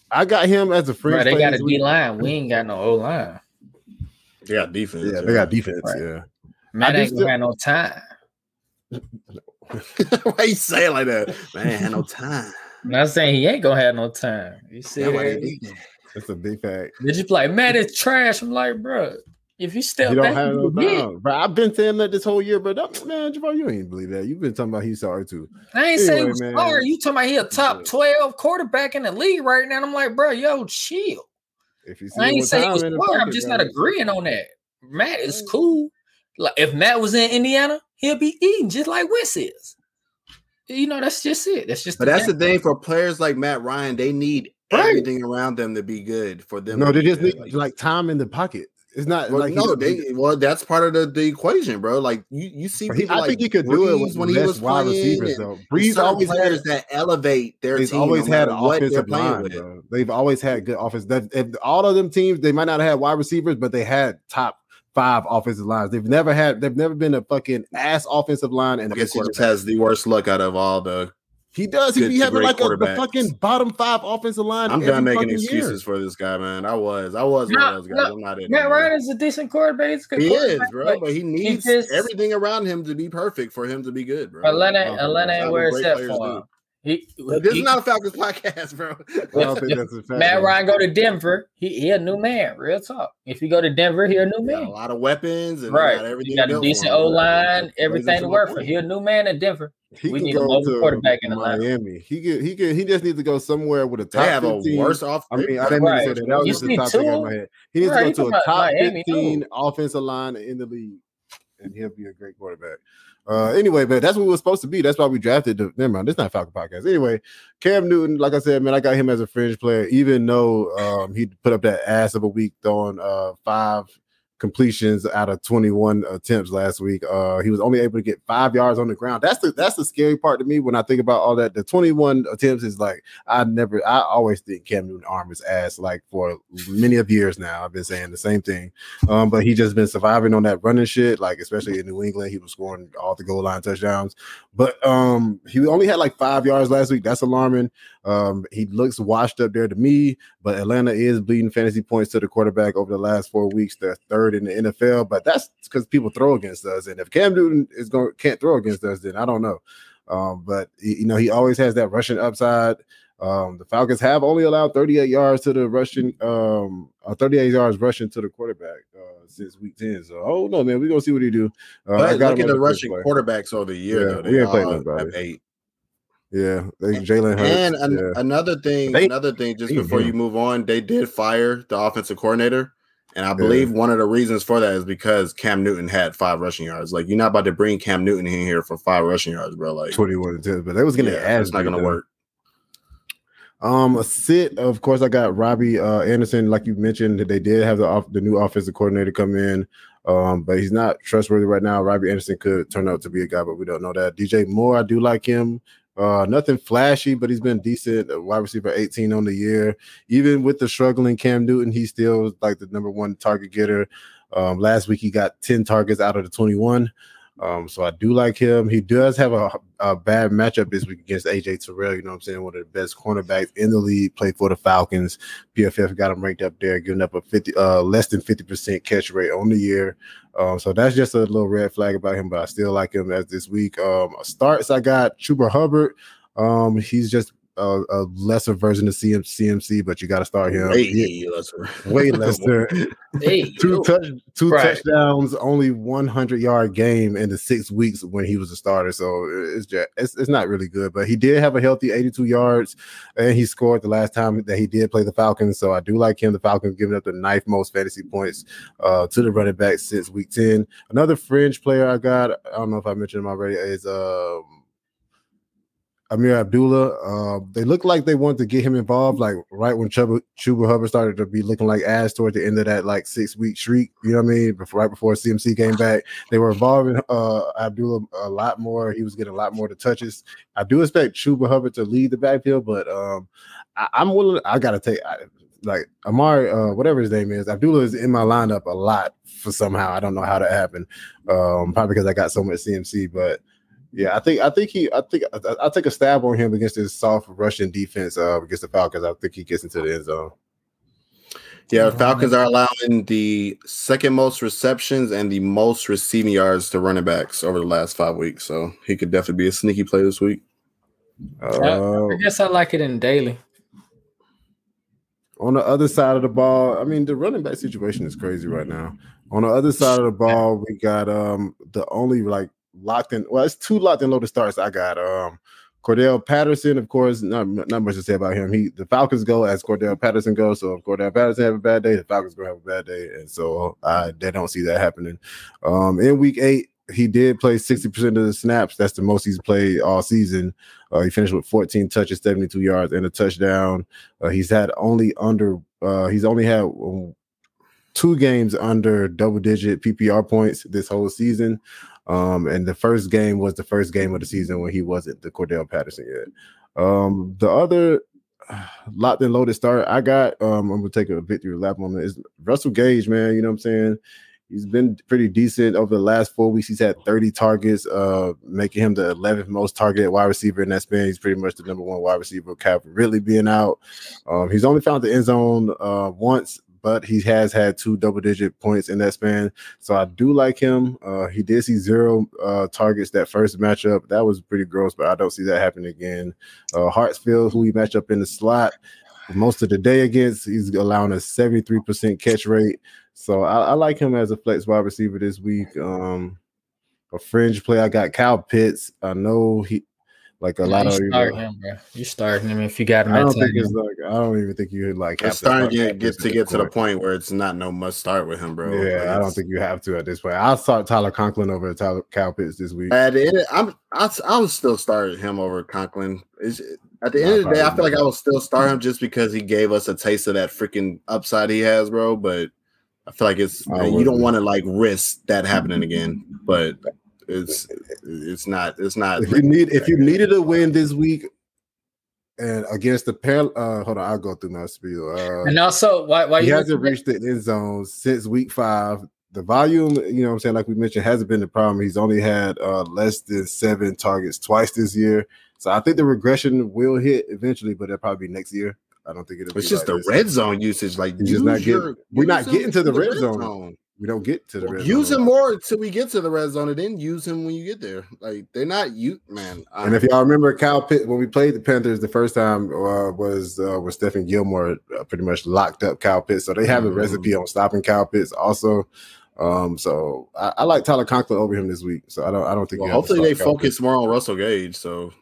I got him as a free.
Bro, they got a D line. We ain't got no O line.
They got defense.
Yeah, they got defense.
Right.
Yeah.
Man,
I
ain't
just-
gonna have no time.
Why you say it like that? Man, I had no time.
I'm not saying he ain't gonna have no time. You see,
That's why they
that?
need
a big fact.
did you play? Man, it's trash. I'm like, bro, if you step
You don't
back,
have no time. Bro, I've been saying that this whole year, but that, man, Javon, you ain't believe that. You've been talking about he's sorry too.
I ain't saying he
Anyway,
was
man.
sorry. You talking about he a top 12 quarterback in the league right now. And I'm like, bro, yo, chill.
If you see
I ain't saying he
time
was sorry. I'm just
bro,
not agreeing on that. Matt is cool. Like if Matt was in Indiana, he'll be eating just like Wentz is. You know, that's just it. That's just
But
the
that's the thing for players like Matt Ryan, they need
Right.
everything around them to be good for them.
No, they just
good.
need like time in the pocket. It's not
Well,
like
no, they well, that's part of the, the equation, bro. Like you, you see
But he-
people
I
like
think he could do it
Brees
with
when he was
wide receivers
and
though.
Brees
Brees always
players
had
that elevate their
They've
team.
always
no
had an
they're
offensive
playing
line.
with.
bro. They've always had good offense. That if all of them teams, they might not have had wide receivers, but they had top five offensive lines. They've never had. They've never been a fucking ass offensive line. And
I
a
guess he just has the worst luck out of all the.
He does. He
good
be having like a, the fucking bottom five offensive line.
I'm done making excuses
year.
for this guy, man. I was, I was one of those guys.
no,
I'm not in.
Matt. Ryan is a decent quarterback. He's a good
He is,
quarterback,
bro,
but
but he needs
just-
everything around him to be perfect for him to be good, bro.
Atlanta,
Oh,
Atlanta
that's
ain't
how
where it's at for him. He,
this
he-
is not a Falcons podcast, bro.
I don't think that's a fact.
Matt. Ryan go to Denver. He he a new man. Real talk. If you go to Denver, he a new
He got a lot of weapons and
Right.
got everything.
He got a decent O line, everything to work for. He a new man in Denver.
He
We
can
need a
go
mobile
to
quarterback in Atlanta.
Miami. He get he get he just needs to go somewhere with a
They
top
have a
15.
worse off.
I mean, I didn't mean to say that. That was
You
just the
see
top thing in my head. He needs
Right,
to go to a top
Miami,
15 offensive line in the league, and he'll be a great quarterback. Uh, anyway, but that's what we were supposed to be. That's why we drafted. The, never mind, this is not Falcon podcast. Anyway, Cam Newton, like I said, man, I got him as a fringe player, even though um, he put up that ass of a week throwing uh five completions out of 21 attempts last week. Uh, he was only able to get five yards on the ground. That's the that's the scary part to me when I think about all that. The 21 attempts is like I never I always think Cam Newton arm is ass like for many of years now. I've been saying the same thing. Um, but he just been surviving on that running shit, like especially in New England, he was scoring all the goal line touchdowns. But um, he only had like five yards last week. That's alarming. Um, he looks washed up there to me, but Atlanta is bleeding fantasy points to the quarterback over the last four weeks. They're third in the NFL, but that's because people throw against us. And if Cam Newton is going can't throw against us, then I don't know. Um, but you know, he always has that rushing upside. Um, the Falcons have only allowed 38 yards to the rushing, um, uh, 38 yards rushing to the quarterback uh, since week 10. So, oh no, man, we're gonna see what he do. Uh, I
But
got
look at the rushing quarterbacks over the year.
Yeah,
though.
we
They
ain't played
all
nobody.
have eight.
Yeah, they, Jalen Hurts.
And an-
yeah.
another thing,
They-
another thing, just before
him.
you move on, they did fire the offensive coordinator, and I believe one of the reasons for that is because Cam Newton had five rushing yards. Like you're not about to bring Cam Newton in here for five rushing yards, bro. Like
21 attempts, but they was getting
yeah,
ass.
it's not gonna
though.
work.
Um, a sit. Of course, I got Robbie uh, Anderson. Like you mentioned, they did have the off, the new offensive coordinator come in, um, but he's not trustworthy right now. Robbie Anderson could turn out to be a guy, but we don't know that. DJ Moore, I do like him. Uh, nothing flashy, but he's been decent. Wide receiver 18 on the year. Even with the struggling Cam Newton, he's still like the number one target getter. Um, last week he got 10 targets out of the 21. Um, so I do like him. He does have a, a bad matchup this week against AJ Terrell. You know what I'm saying? One of the best cornerbacks in the league, played for the Falcons. PFF got him ranked up there, giving up a 50 uh less than 50% catch rate on the year. Um, so that's just a little red flag about him, but I still like him as this week. Um starts I got Chuba Hubbard. Um, he's just a, a lesser version of CM, CMC, but you got to start him.
Way
He-
lesser.
way lesser.
Hey,
two touch, two
Right.
touchdowns, only 100 yard game in the six weeks when he was a starter. So it's just it's, it's not really good. But he did have a healthy 82 yards, and he scored the last time that he did play the Falcons. So I do like him. The Falcons giving up the ninth most fantasy points uh, to the running back since week 10. Another fringe player I got. I don't know if I mentioned him already. Is um. Ameer Abdullah. Uh, they look like they wanted to get him involved, like right when Chuba, Chuba Hubbard started to be looking like ass toward the end of that like six week streak. You know what I mean? Before, right before CMC came back, they were involving uh, Abdullah a lot more. He was getting a lot more to touches. I do expect Chuba Hubbard to lead the backfield, but um, I, I'm willing. I gotta take. I, like Amari, uh, whatever his name is, Abdullah is in my lineup a lot for somehow. I don't know how that happened. Um, probably because I got so much CMC, but yeah, I think I think he I think I, I'll take a stab on him against this soft Russian defense uh, against the Falcons. I think he gets into the end zone.
Yeah, the Falcons are allowing the second most receptions and the most receiving yards to running backs over the last five weeks. So he could definitely be a sneaky play this week.
Uh,
I guess I like it in daily.
on the other side of the ball, I mean, the running back situation is crazy right now. On the other side of the ball, we got um the only like locked in. Well, it's two locked in loaded starts. I got um Cordarrelle Patterson, of course. Not not much to say about him. He the Falcons go as Cordarrelle Patterson goes. So if Cordarrelle Patterson have a bad day, the Falcons gonna have a bad day, and so I they don't see that happening. Um, in week eight, he did play sixty percent of the snaps. That's the most he's played all season. Uh, he finished with 14 touches, 72 yards, and a touchdown. Uh, he's had only under uh, he's only had um, two games under double digit PPR points this whole season. Um, and the first game was the first game of the season when he wasn't the Cordarrelle Patterson yet. Um, the other locked and loaded start I got, um, I'm gonna take a victory lap on it is Russell Gage, man. You know what I'm saying? He's been pretty decent over the last four weeks. He's had 30 targets, uh, making him the 11th most targeted wide receiver in that span. He's pretty much the number one wide receiver. Cap really being out. Um, he's only found the end zone uh, once, but he has had two double digit points in that span. So I do like him. Uh, he did see zero uh, targets that first matchup. That was pretty gross, but I don't see that happening again. Uh, Hartsfield, who he matched up in the slot most of the day against, he's allowing a 73% catch rate. So I, I, like him as a flex wide receiver this week. Um, a fringe play. I got Kyle Pitts. I know he like a
Yeah,
lot
you
of
start
you know,
him, bro. You starting him if you got him
I don't think
tight
it's
end.
like I don't even think you would like have
It's
to
starting to
start
get, get to get
this
to the
point.
point where it's not no must start with him, bro. Like,
Yeah, I don't think you have to at this point. I'll start Tyler Conklin over Tyler Kyle Pitts this week.
At the end, I'm I, I would still start him over Conklin. It's, at the
Nah,
end of the day, I feel like. I will still start him just because he gave us a taste of that freaking upside he has, bro. But I feel like it's
I
you don't
wouldn't.
want to like risk that happening again. But it's it's not it's not.
If you need if you needed a win this week and against the pair uh hold on, I'll go through my spiel. Uh
And also, why why
he
you
hasn't
looking
reached the end zone since week five. The volume, you know what I'm saying, like we mentioned, hasn't been the problem. He's only had uh less than seven targets twice this year. So I think the regression will hit eventually, but it'll probably be next year. I don't think it'll
it's
be
just
like
the
this.
red zone usage. Like
He's just not getting-
your-
we're not getting to the
in
red zone. We don't get to the red
Use
zone.
him more until we get to the red zone, and then use him when you get there. Like they're not you, man. I-
And if y'all remember, Kyle Pitt when we played the Panthers the first time uh, was uh, when Stephon Gilmore uh, pretty much locked up Kyle Pitts. So they have a
Mhm.
recipe on stopping Kyle Pitts also. Um, so I, I like Tyler Conklin over him this week. So I don't I don't think
well,
you have to
hopefully they
Kyle
focus more on Russell Gage. So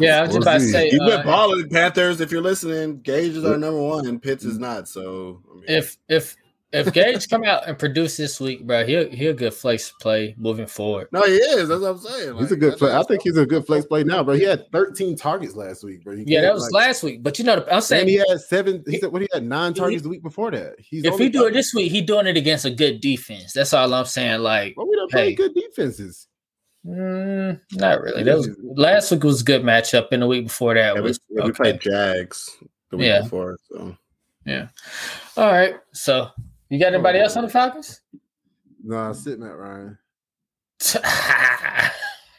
Yeah, I was just about to say
You've been
uh,
balling, Panthers. If you're listening, Gage is our number one, and Pitts is not. So I mean,
if if if Gage come out and produce this week, bro, he'll he'll good flex play moving forward.
no, he is. That's what I'm saying.
He's a good play. I think he's a good flex play now, bro. He had 13 targets last week, bro. You
Yeah, that was
like-
last week. But you know, I'm
And
saying
he had seven. He
He-
said what he had nine
he-
targets the week before that. He's
if he do it this week, he doing it against a good defense. That's all I'm saying. Like,
well, we don't play good defenses.
mm, not really. That was last week was a good matchup, and the week before that
Yeah, we,
was
we
okay.
played Jags the week
Yeah.
before. So yeah.
All right. So you got anybody oh. else on the Falcons?
No, nah, sit Matt Ryan.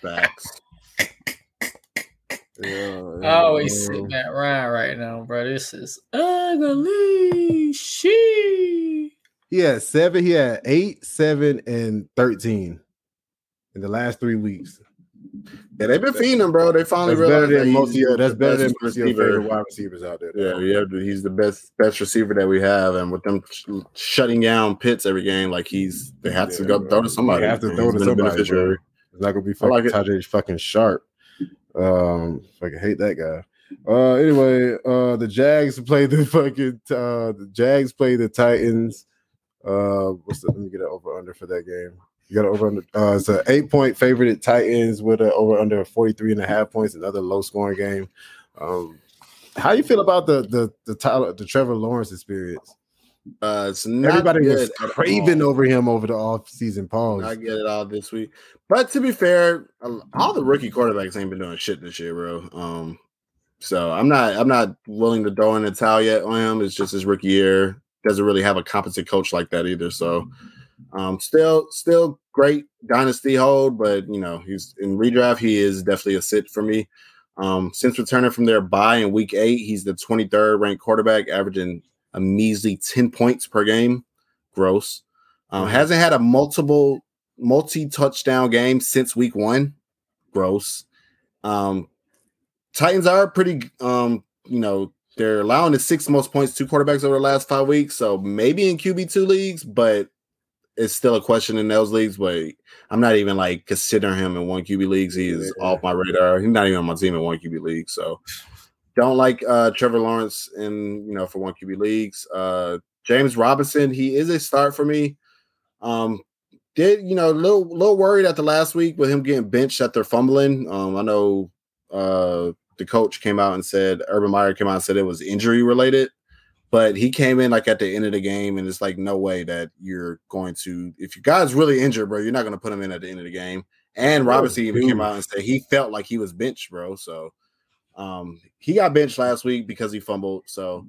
facts.
Yeah,
I always
yeah.
sit Matt Ryan right now, bro. This is ugly. She.
He had seven. He had eight, seven, and thirteen in the last three weeks.
Yeah, they've been feeding him, bro. They finally
That's better
realized that
than most.
he's
Yeah, that's better than most of your favorite wide receivers out there.
Yeah, yeah, he's the best best receiver that we have, and with them sh- shutting down Pitts every game, like he's they have to go
bro.
throw to somebody.
They have to throw to somebody,
beneficiary.
It's not gonna be
I like
fucking. Tajae fucking Sharpe. Um, fucking hate that guy. Uh, anyway, uh, the Jags play the fucking uh, the Jags play the Titans. Uh, what's the, let me get it over under for that game. You got over under. Uh, it's an eight point favorite at Titans with a over under 43 and a half points. Another low scoring game. Um, how you feel about the the the Tyler the Trevor Lawrence experience?
Uh, it's not
Everybody was craving over him over the off season pause.
I get it all this week, but to be fair, all the rookie quarterbacks ain't been doing shit this year, bro. Um, so I'm not I'm not willing to throw in the towel yet on him. It's just his rookie year. Doesn't really have a competent coach like that either. So, um, still still great dynasty hold, but you know he's in redraft. He is definitely a sit for me. Um, since returning from their bye in week eight, he's the 23rd ranked quarterback, averaging a measly 10 points per game. Gross. Um, hasn't had a multiple multi touchdown game since week one. Gross. Um, Titans are pretty. Um, you know they're allowing the sixth most points to quarterbacks over the last five weeks. So maybe in QB two leagues, but it's still a question in those leagues. But I'm not even like considering him in one QB leagues. He is
Yeah.
off my radar. He's not even on my team in one QB league. So don't like uh Trevor Lawrence in you know for one QB leagues. Uh James Robinson, he is a start for me. Um did you know a little little worried at the last week with him getting benched after fumbling. Um I know uh the coach came out and said Urban Meyer came out and said it was injury related. But he came in like at the end of the game, and it's like no way that you're going to if your guy's really injured, bro, you're not going to put him in at the end of the game. And Robinson even came out and said he felt like he was benched, bro. So um he got benched last week because he fumbled. So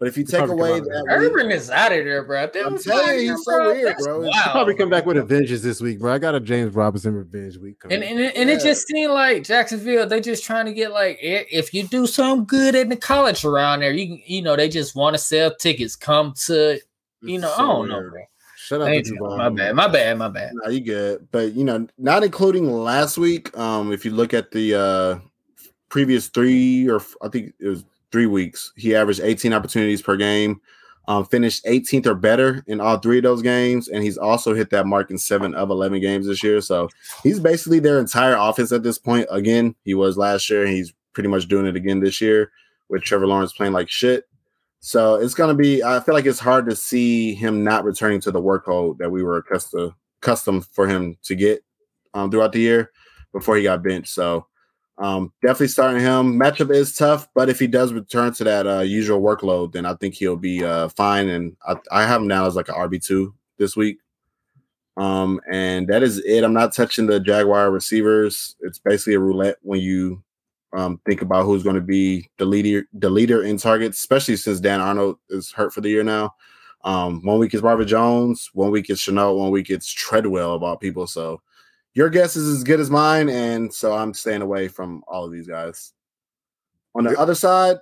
but if you take away that
there.
week-
is out of there, bro. That
I'm telling
fire,
you, he's so weird,
That's
bro.
Wow.
He'll
Probably come back with a vengeance this week, bro. I got a James Robinson revenge week coming.
And and, it- and it just seemed like Jacksonville, they just trying to get like if you do something good in the college around there, you can you know they just want to sell tickets. Come to you know
It's
I don't know,
weird.
bro.
Shout out
I
Duval.
my bad, my bad, my bad.
No, you good. But you know, not including last week. Um, if you look at the uh previous three or I think it was three weeks, he averaged 18 opportunities per game. Um, finished 18th or better in all three of those games, and he's also hit that mark in seven of 11 games this year. So he's basically their entire offense at this point. Again, he was last year, and he's pretty much doing it again this year with Trevor Lawrence playing like shit. So it's gonna be. I feel like it's hard to see him not returning to the workload that we were accustomed accustomed for him to get um, throughout the year before he got benched. So um, definitely starting him. Matchup is tough, but if he does return to that uh, usual workload, then I think he'll be uh, fine. And I, I have him now as like an RB two this week. Um, and that is it. I'm not touching the Jaguar receivers. It's basically a roulette when you um, think about who's going to be the leader, the leader in targets, especially since Dan Arnold is hurt for the year now. Um, one week is Barbara Jones, one week is Shenault, one week it's Treadwell of all people. So your guess is as good as mine, and so I'm staying away from all of these guys. On the other side,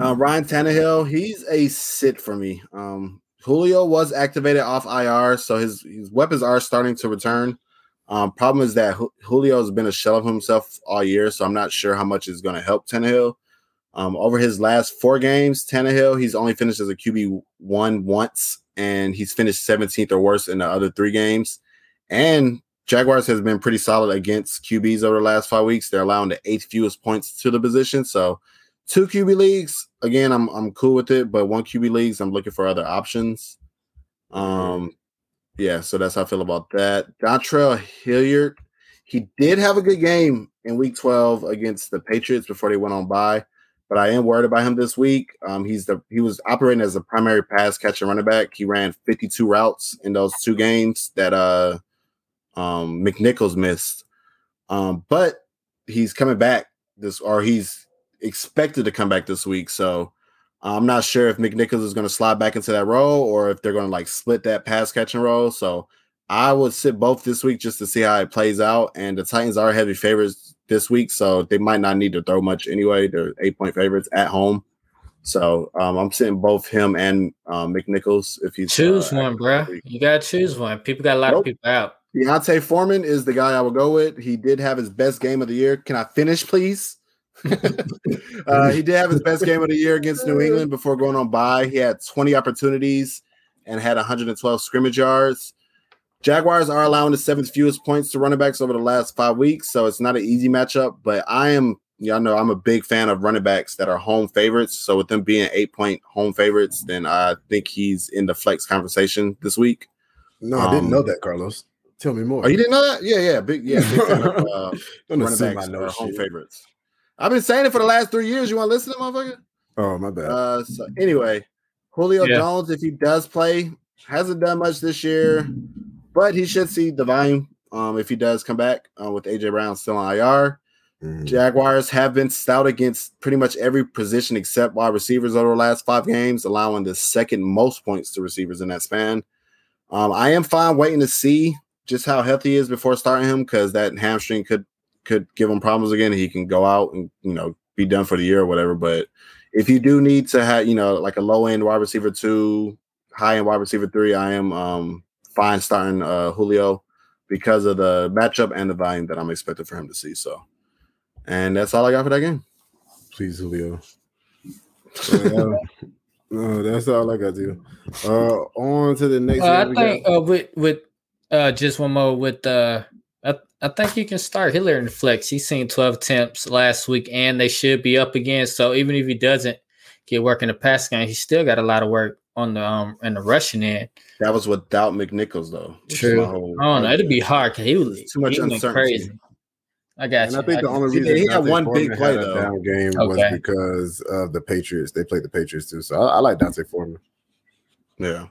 uh, Ryan Tannehill, he's a sit for me. Um, Julio was activated off IR, so his, his weapons are starting to return. Um, problem is that Julio has been a shell of himself all year, so I'm not sure how much is going to help Tannehill. Um, over his last four games, Tannehill, he's only finished as a QB one once, and he's finished 17th or worse in the other three games. And Jaguars has been pretty solid against QBs over the last five weeks. They're allowing the eighth fewest points to the position. So two QB leagues, again, I'm I'm cool with it, but one QB leagues, I'm looking for other options. Um, yeah, so that's how I feel about that. Dontrell Hilliard, he did have a good game in week 12 against the Patriots before they went on by, but I am worried about him this week. Um, he's the he was operating as a primary pass catcher running back. He ran 52 routes in those two games that uh um McNichols missed. Um, but he's coming back this or he's expected to come back this week. So I'm not sure if McNichols is going to slide back into that role or if they're going to like split that pass catching role. So I would sit both this week just to see how it plays out. And the Titans are heavy favorites this week, so they might not need to throw much anyway. They're eight point favorites at home. So um, I'm sitting both him and um, McNichols if he's
Choose
uh,
one, bro. You gotta choose one. People got a lot
Nope.
of people out.
D'Onta Foreman is the guy I will go with. He did have his best game of the year. Can I finish, please? uh, he did have his best game of the year against New England before going on by. He had 20 opportunities and had 112 scrimmage yards. Jaguars are allowing the seventh fewest points to running backs over the last five weeks, so it's not an easy matchup. But I am, y'all know, I'm a big fan of running backs that are home favorites. So with them being eight point home favorites, then I think he's in the flex conversation this week.
No, I didn't
Um,
know that, Carlos. Tell me more.
Oh, you didn't know that? Yeah, yeah, big, yeah, big fan of uh,
Don't
running
assume
backs
I
that
know
are home
shit.
favorites. I've been saying it for the last three years. You want to listen to motherfucker?
Oh, my bad.
Uh, so anyway, Julio
Yeah.
Jones, if he does play, hasn't done much this year, but he should see the volume um, if he does come back uh, with AJ Brown still on IR.
Mm.
Jaguars have been stout against pretty much every position except wide receivers over the last five games, allowing the second most points to receivers in that span. Um, I am fine waiting to see just how healthy he is before starting him because that hamstring could could give him problems again. He can go out and you know be done for the year or whatever. But if you do need to have you know like a low end wide receiver two, high end wide receiver three, I am um, fine starting uh, Julio because of the matchup and the volume that I'm expecting for him to see. So, and that's all I got for that game.
Please, Julio. Uh, no, that's all I got to do. Uh, on to the next.
Uh, I think uh, with with uh, just one more with uh, I, I think you can start Hiller in the flex. He's seen 12 attempts last week, and they should be up again. So even if he doesn't get work in the pass game, he still got a lot of work on the um in the rushing end.
That was without McNichols though. which is
True.
my whole
I don't know. It'd be hard because he was
It's too much
he
uncertainty.
crazy. I got
And
you.
I think the only
He
reason
did- he had
Dante
one big play,
had
though.
down game was because of the Patriots. They played the Patriots too, so I, I like D'Onta Foreman.
Yeah.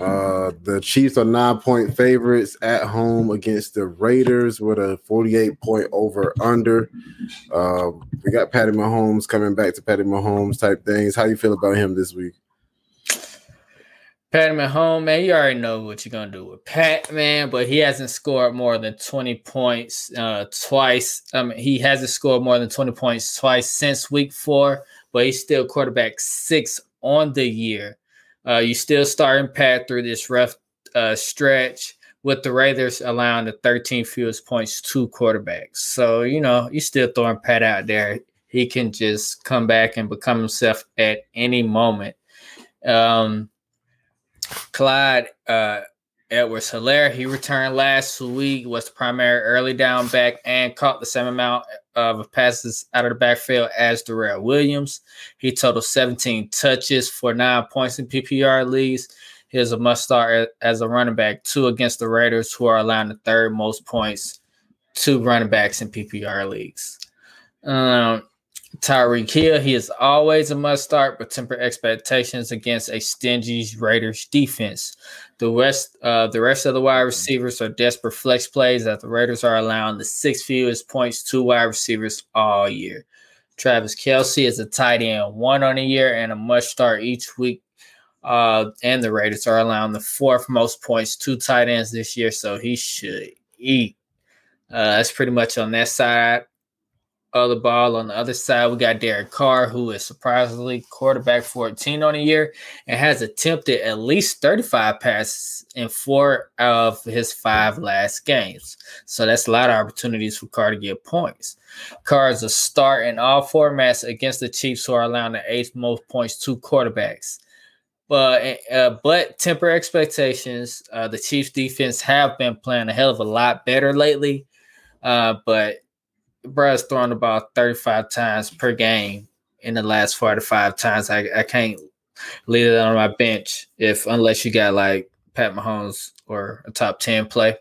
Uh, the Chiefs are nine point favorites at home against the Raiders with a 48 point over under. Uh, we got Patty Mahomes coming back to Patty Mahomes type things. How you feel about him this week?
Pat Mahomes, man, you already know what you're gonna do with Pat, man, but he hasn't scored more than 20 points uh twice. I mean, he hasn't scored more than 20 points twice since week four, but he's still quarterback six on the year. Uh, you still starting Pat through this rough uh stretch with the Raiders allowing the 13 fewest points to quarterbacks. So, you know, you still throwing Pat out there. He can just come back and become himself at any moment. Um Clyde uh, Edwards Helaire, he returned last week, was the primary early down back and caught the same amount of passes out of the backfield as Darrel Williams. He totaled 17 touches for nine points in PPR leagues. He is a must start as a running back, two against the Raiders, who are allowing the third most points to running backs in PPR leagues. Um, Tyreek Hill, he is always a must start, but temper expectations against a stingy Raiders defense. The rest, uh, the rest of the wide receivers are desperate flex plays that the Raiders are allowing the six fewest points to wide receivers all year. Travis Kelce is a tight end one on a year and a must start each week. Uh, and the Raiders are allowing the fourth most points to tight ends this year, so he should eat. Uh, that's pretty much on that side of the ball. On the other side, we got Derek Carr, who is surprisingly quarterback 14 on the year and has attempted at least 35 passes in four of his five last games. So that's a lot of opportunities for Carr to get points. Carr is a start in all formats against the Chiefs, who are allowing the eighth most points to quarterbacks. But uh, but temper expectations. Uh, the Chiefs defense have been playing a hell of a lot better lately. Uh, but Brad's thrown about 35 times per game in the last four to five times. I, I can't leave it on my bench if unless you got like Pat Mahomes or a top 10 play.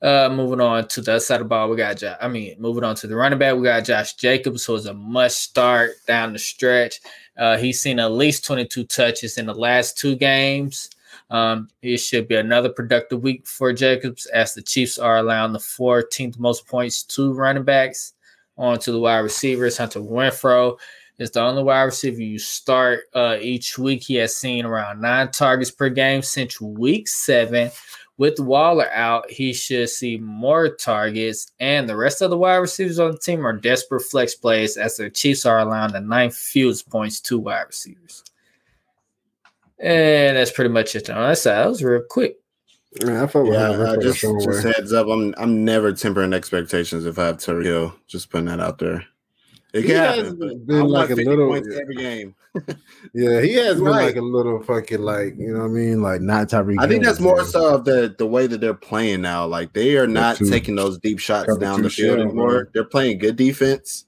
Uh, moving on to the other side of the ball, we got Josh. I mean, moving on to the running back, we got Josh Jacobs, who is a must start down the stretch. Uh, he's seen at least 22 touches in the last two games. Um, it should be another productive week for Jacobs as the Chiefs are allowing the 14th most points to running backs. On to the wide receivers. Hunter Renfrow is the only wide receiver you start uh, each week. He has seen around nine targets per game since week seven. With Waller out, he should see more targets, and the rest of the wide receivers on the team are desperate flex plays as the Chiefs are allowing the ninth fewest points to wide receivers. And that's pretty much it on that side. That was real quick.
Man, I felt with
Yeah,
him. I
just, just heads up. I'm I'm never tempering expectations if I have Terry Hill. Just putting that out there. It
He
can
has
happen. but
been
I
like a little-
points every game.
Yeah, he has been
Right.
like a little fucking like you know what I mean, like not Tyreek.
I think that's more so of the the way that they're playing now. Like they are not
too-
taking those deep shots down the field
shell,
anymore.
bro.
They're playing good defense,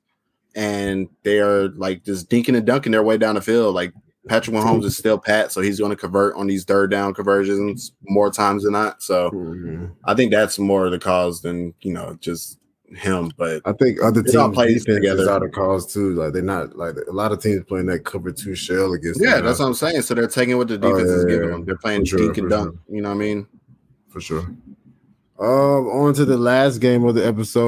and they are like just dinking and dunking their way down the field. Like Patrick Mahomes is still pat, so he's going to convert on these third down conversions more times than not. So
Mhm.
I think that's more of the cause than you know just him. But
I think other teams
plays together.
out of cause too. Like they're not like a lot of teams playing that cover two shell against.
yeah,
them
that's what I'm saying. So they're taking what the
Oh,
defense is giving
yeah.
them. They're playing
sure,
dink and dunk. You know what I mean?
for sure. Um, on to the last game of the episode.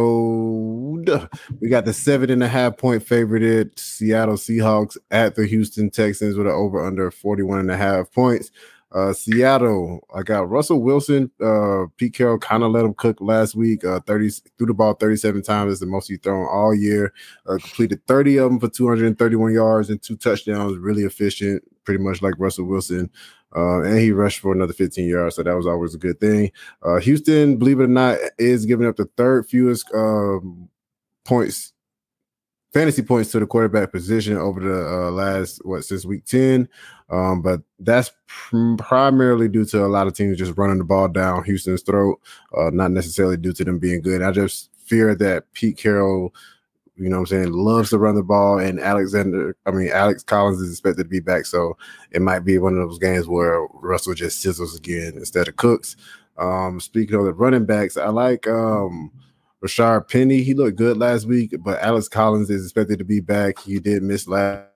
We got the seven and a half point favorite Seattle Seahawks at the Houston Texans with an over under 41 and a half points. Uh, Seattle, I got Russell Wilson. Uh, Pete Carroll kind of let him cook last week. Uh, 30 threw the ball 37 times. Is the most he's thrown all year. Uh, completed 30 of them for 231 yards and two touchdowns. Really efficient, pretty much like Russell Wilson. Uh, and he rushed for another 15 yards, so that was always a good thing. Uh, Houston, believe it or not, is giving up the third fewest um, points, fantasy points to the quarterback position over the uh, last what since week 10. Um, but that's pr- primarily due to a lot of teams just running the ball down Houston's throat, uh, not necessarily due to them being good. I just fear that Pete Carroll, you know what I'm saying, loves to run the ball, and Alexander, I mean, Alex Collins is expected to be back. So it might be one of those games where Russell just sizzles again instead of cooks. Um, speaking of the running backs, I like um Rashard Penny, he looked good last week, but Alex Collins is expected to be back. He did miss last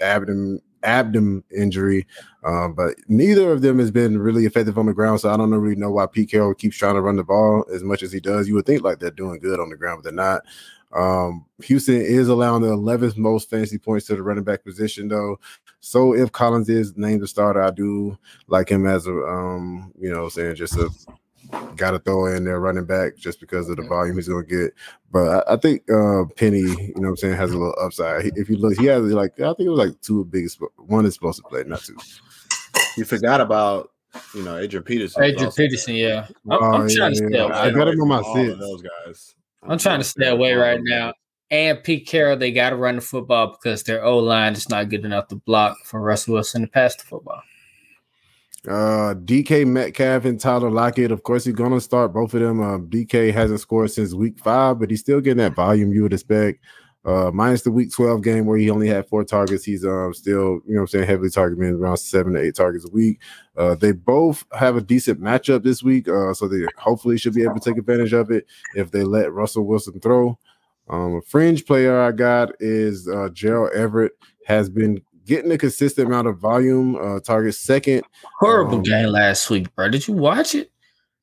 abdomen abdomen injury, um, but neither of them has been really effective on the ground. So I don't really know why Pete Carroll keeps trying to run the ball as much as he does. You would think like they're doing good on the ground, but they're not. Um, Houston is allowing the 11th most fantasy points to the running back position, though. So if Collins is named the starter, I do like him as a, um, you know, saying just a got to throw in there running back just because of the volume he's going to get. But I, I think uh, Penny, you know what I'm saying, has a little upside. He, if you look, he has like, I think it was like two biggest, one is supposed to play, not two.
You forgot about, you know, Adrian Peterson.
Adrian Peterson, yeah. I'm, I'm
Oh,
trying to stay
yeah.
away.
I got him on my
All
six.
those guys.
I'm trying to stay away right now. And Pete Carroll, they got to run the football because their O line is not good enough to block for Russell Wilson to pass the football.
Uh, DK Metcalf and Tyler Lockett. Of course, he's gonna start both of them. Um, DK hasn't scored since week five, but he's still getting that volume you would expect. Uh, minus the week 12 game where he only had four targets. He's um still, you know I'm saying, heavily targeting around seven to eight targets a week. Uh, they both have a decent matchup this week. Uh, so they hopefully should be able to take advantage of it if they let Russell Wilson throw. Um, a fringe player I got is uh Gerald Everett has been getting a consistent amount of volume. Uh, target second
Horrible
Um,
game last week, bro. Did you watch it?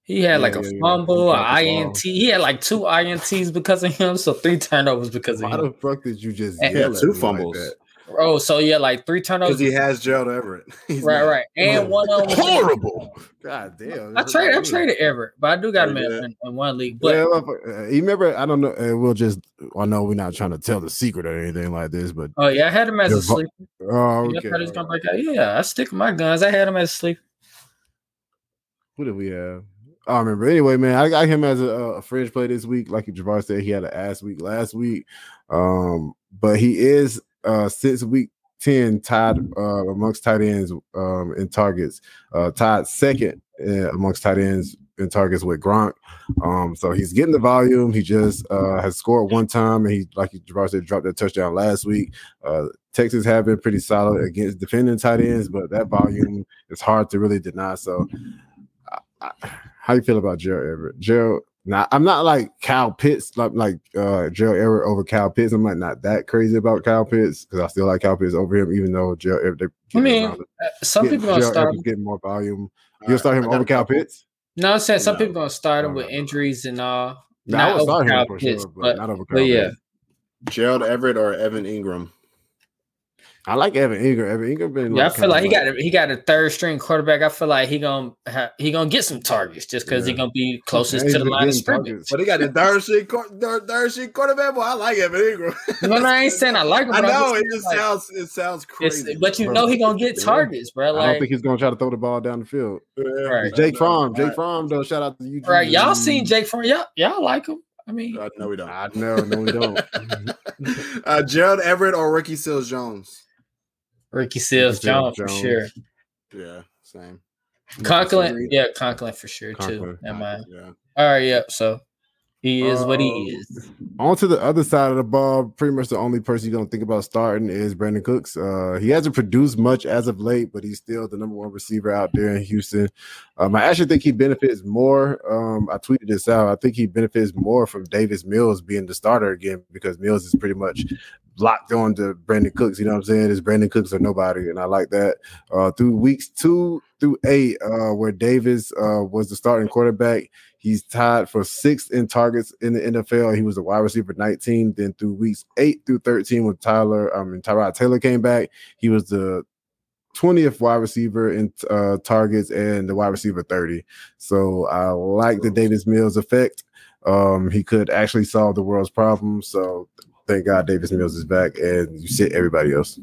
He had like a
yeah, yeah.
fumble,
He
a
dropped ball.
INT. He had like two INTs because of him, so three turnovers because of
Why
him.
Why the fuck did you just
And-
yell at
two
me like
fumbles.
that?
Oh, so yeah, like three turnovers.
Because he has Gerald Everett. He's
Right,
mad.
right. And one of them.
horrible. God damn.
I traded. I traded Everett, but I do got him in,
yeah.
in, in one league. But
yeah, uh, you remember? I don't know. Uh, we'll just. I know we're not trying to tell the secret or anything like this, but
oh yeah, I had him as a sleeper.
oh,
Yeah, I
okay.
thought he was gonna break out. Yeah, I stick with my guns. I had him as a sleeper.
Who did we have? I remember. Anyway, man, I got him as a, a fringe play this week. Like Javar said, he had an ass week last week. Um, but he is uh since week 10 tied uh amongst tight ends um in targets, uh tied second uh, amongst tight ends in targets with Gronk. Um, so he's getting the volume. He just uh has scored one time, and he like Javar said, dropped that touchdown last week. Uh Texas have been pretty solid against defending tight ends, but that volume is hard to really deny. So I- how you feel about Gerald Everett? Gerald, now I'm not like Kyle Pitts, like like uh Gerald Everett over Kyle Pitts. I'm like not that crazy about Kyle Pitts because I still like Kyle Pitts over him, even though Gerald Everett.
I mean,
around.
Uh, Some
Getting-
people gonna
Gerald
start.
Everett's getting more volume.
All
You'll
right,
start
I
him
got
over
a
Kyle. Pitts.
No, I'm saying some
No.
people gonna start him with
no, no.
injuries and all.
No, I
Not over
him
Kyle
for
Pitts,
sure, but,
but-
not over
but yeah.
Pitts.
Gerald Everett or Evan Engram.
I like Evan Engram. Evan Engram been.
Yeah, I feel like he
kinda
got a, he got a third string quarterback. I feel like he gonna ha, he gonna get some targets just because he gonna be closest
Yeah,
to the line of scrimmage.
targets.
But he got the third string, third, third string quarterback. Boy, I like Evan Engram.
No, no, I ain't saying I like him.
I know
just
it just
like,
sounds it sounds crazy.
but you
bro.
know he gonna get
Yeah.
targets, bro.
Like, I don't think he's gonna try to throw the ball down the field.
Yeah.
Right.
Jake Fromm, Jake
Right.
Fromm, though. Shout out to you.
right? Y'all seen Jake Fromm y'all y'all like him? I mean,
Uh, no, we don't.
I know, no, we don't.
uh, Gerald Everett or Ricky Seals Jones.
Ricky Seals
Seals
Jones for sure.
Yeah, same.
Conklin, yeah, Conklin for sure too.
Conklin,
Never mind.
Yeah.
All right, yep. So he is what he
Um,
is.
On to the other side of the ball, pretty much the only person you're gonna think about starting is Brandin Cooks. Uh, he hasn't produced much as of late, but he's still the number one receiver out there in Houston. Um, I actually think he benefits more. Um, I tweeted this out. I think he benefits more from Davis Mills being the starter again because Mills is pretty much locked on to Brandin Cooks. You know what I'm saying? It's Brandin Cooks or nobody, and I like that. Uh, through weeks two through eight, uh, where Davis uh, was the starting quarterback, he's tied for sixth in targets in the NFL. He was the wide receiver 19. Then through weeks eight through 13, when Tyler, I mean Tyrod Taylor came back, he was the 20th wide receiver in uh, targets and the wide receiver 30. So I like the Davis Mills effect. Um, he could actually solve the world's problems. So thank God Davis Mills is back and you sit everybody else.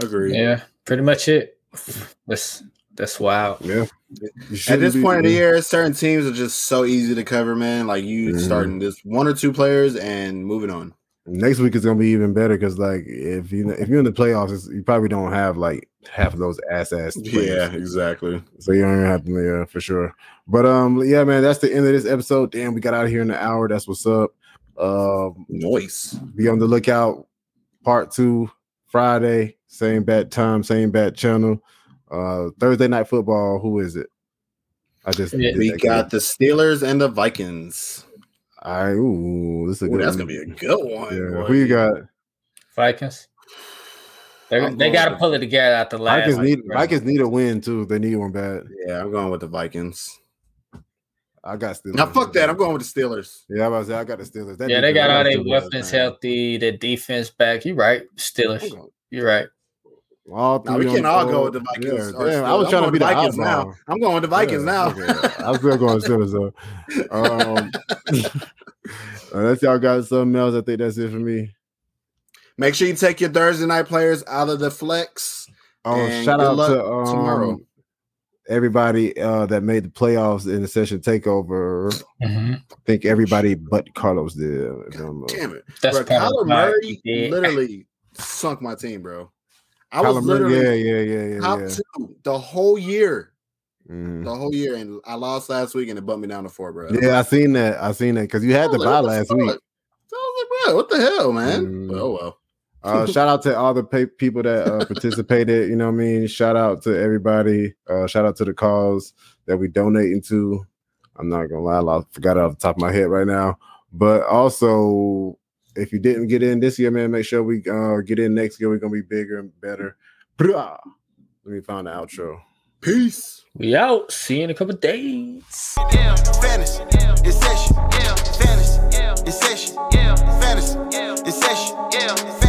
I agree.
Yeah, pretty much it. That's that's wild.
Yeah.
At this point of the year, certain teams are just so easy to cover, man. Like you
Mhm.
starting just one or two players and moving on.
next week is gonna be even better because like if you if you're in the playoffs, you probably don't have like half of those ass ass.
Yeah, exactly.
So you don't even have to, yeah, for sure. But um, yeah, man, that's the end of this episode. Damn, we got out of here in an hour. That's what's up. Um,
Noise.
be on the lookout. Part two, Friday, same bat time, same bat channel. Uh, Thursday night football. Who is it? I just
We
that
got the Steelers and the Vikings.
I ooh, this is a
Ooh,
good
that's
one.
gonna be a good one.
Yeah, who you got?
Vikings. They,
I'm
they got to pull it together at the last.
Vikings need. Vikings need a win too. They need one bad.
Yeah, I'm going with the Vikings.
I got Steelers.
Now fuck that. I'm going with the Steelers.
Yeah, I was say I got the Steelers. That
Yeah, they got all their weapons
man.
healthy. The defense back. You right, Steelers. You're right.
All
Nah, we can
on
all go with the Vikings.
Yeah, damn, I was
I'm
trying to be the
Vikings
oddball.
now. I'm going with the Vikings
Yeah,
now.
okay. I'm still going with Steelers though. Um, unless y'all got something else, I think that's it for me.
Make sure you take your Thursday night players out of the flex.
Oh,
And
shout
good
out
luck
to um,
tomorrow.
Everybody uh, that made the playoffs in the session takeover.
Mm-hmm.
I think everybody but Carlos did. I.
Damn it.
That's
bro,
probably
Kyler Murray literally sunk my team, bro. I
Kyler
was
Murray-
literally
yeah, yeah, yeah, yeah,
top
yeah.
two the whole year.
Mhm.
The whole year. And I lost last week and it bumped me down to four, bro.
Yeah, I seen that. I seen that because you had
to
the
like,
bye
what the
last
fuck?
week.
So I was like, bro, what the hell, man?
Mm.
Oh well.
Uh, shout out to all the pa- people that uh, participated. You know what I mean? Shout out to everybody. Uh, shout out to the cause that we donating to. I'm not gonna lie, I forgot it off the top of my head right now. But also, if you didn't get in this year, man, make sure we uh, get in next year. We're gonna be bigger and better. Brah. Let me find the outro.
Peace.
We out. See you in a couple days.
Fantasy, it's session. Fantasy, it's session. Fantasy, it's session.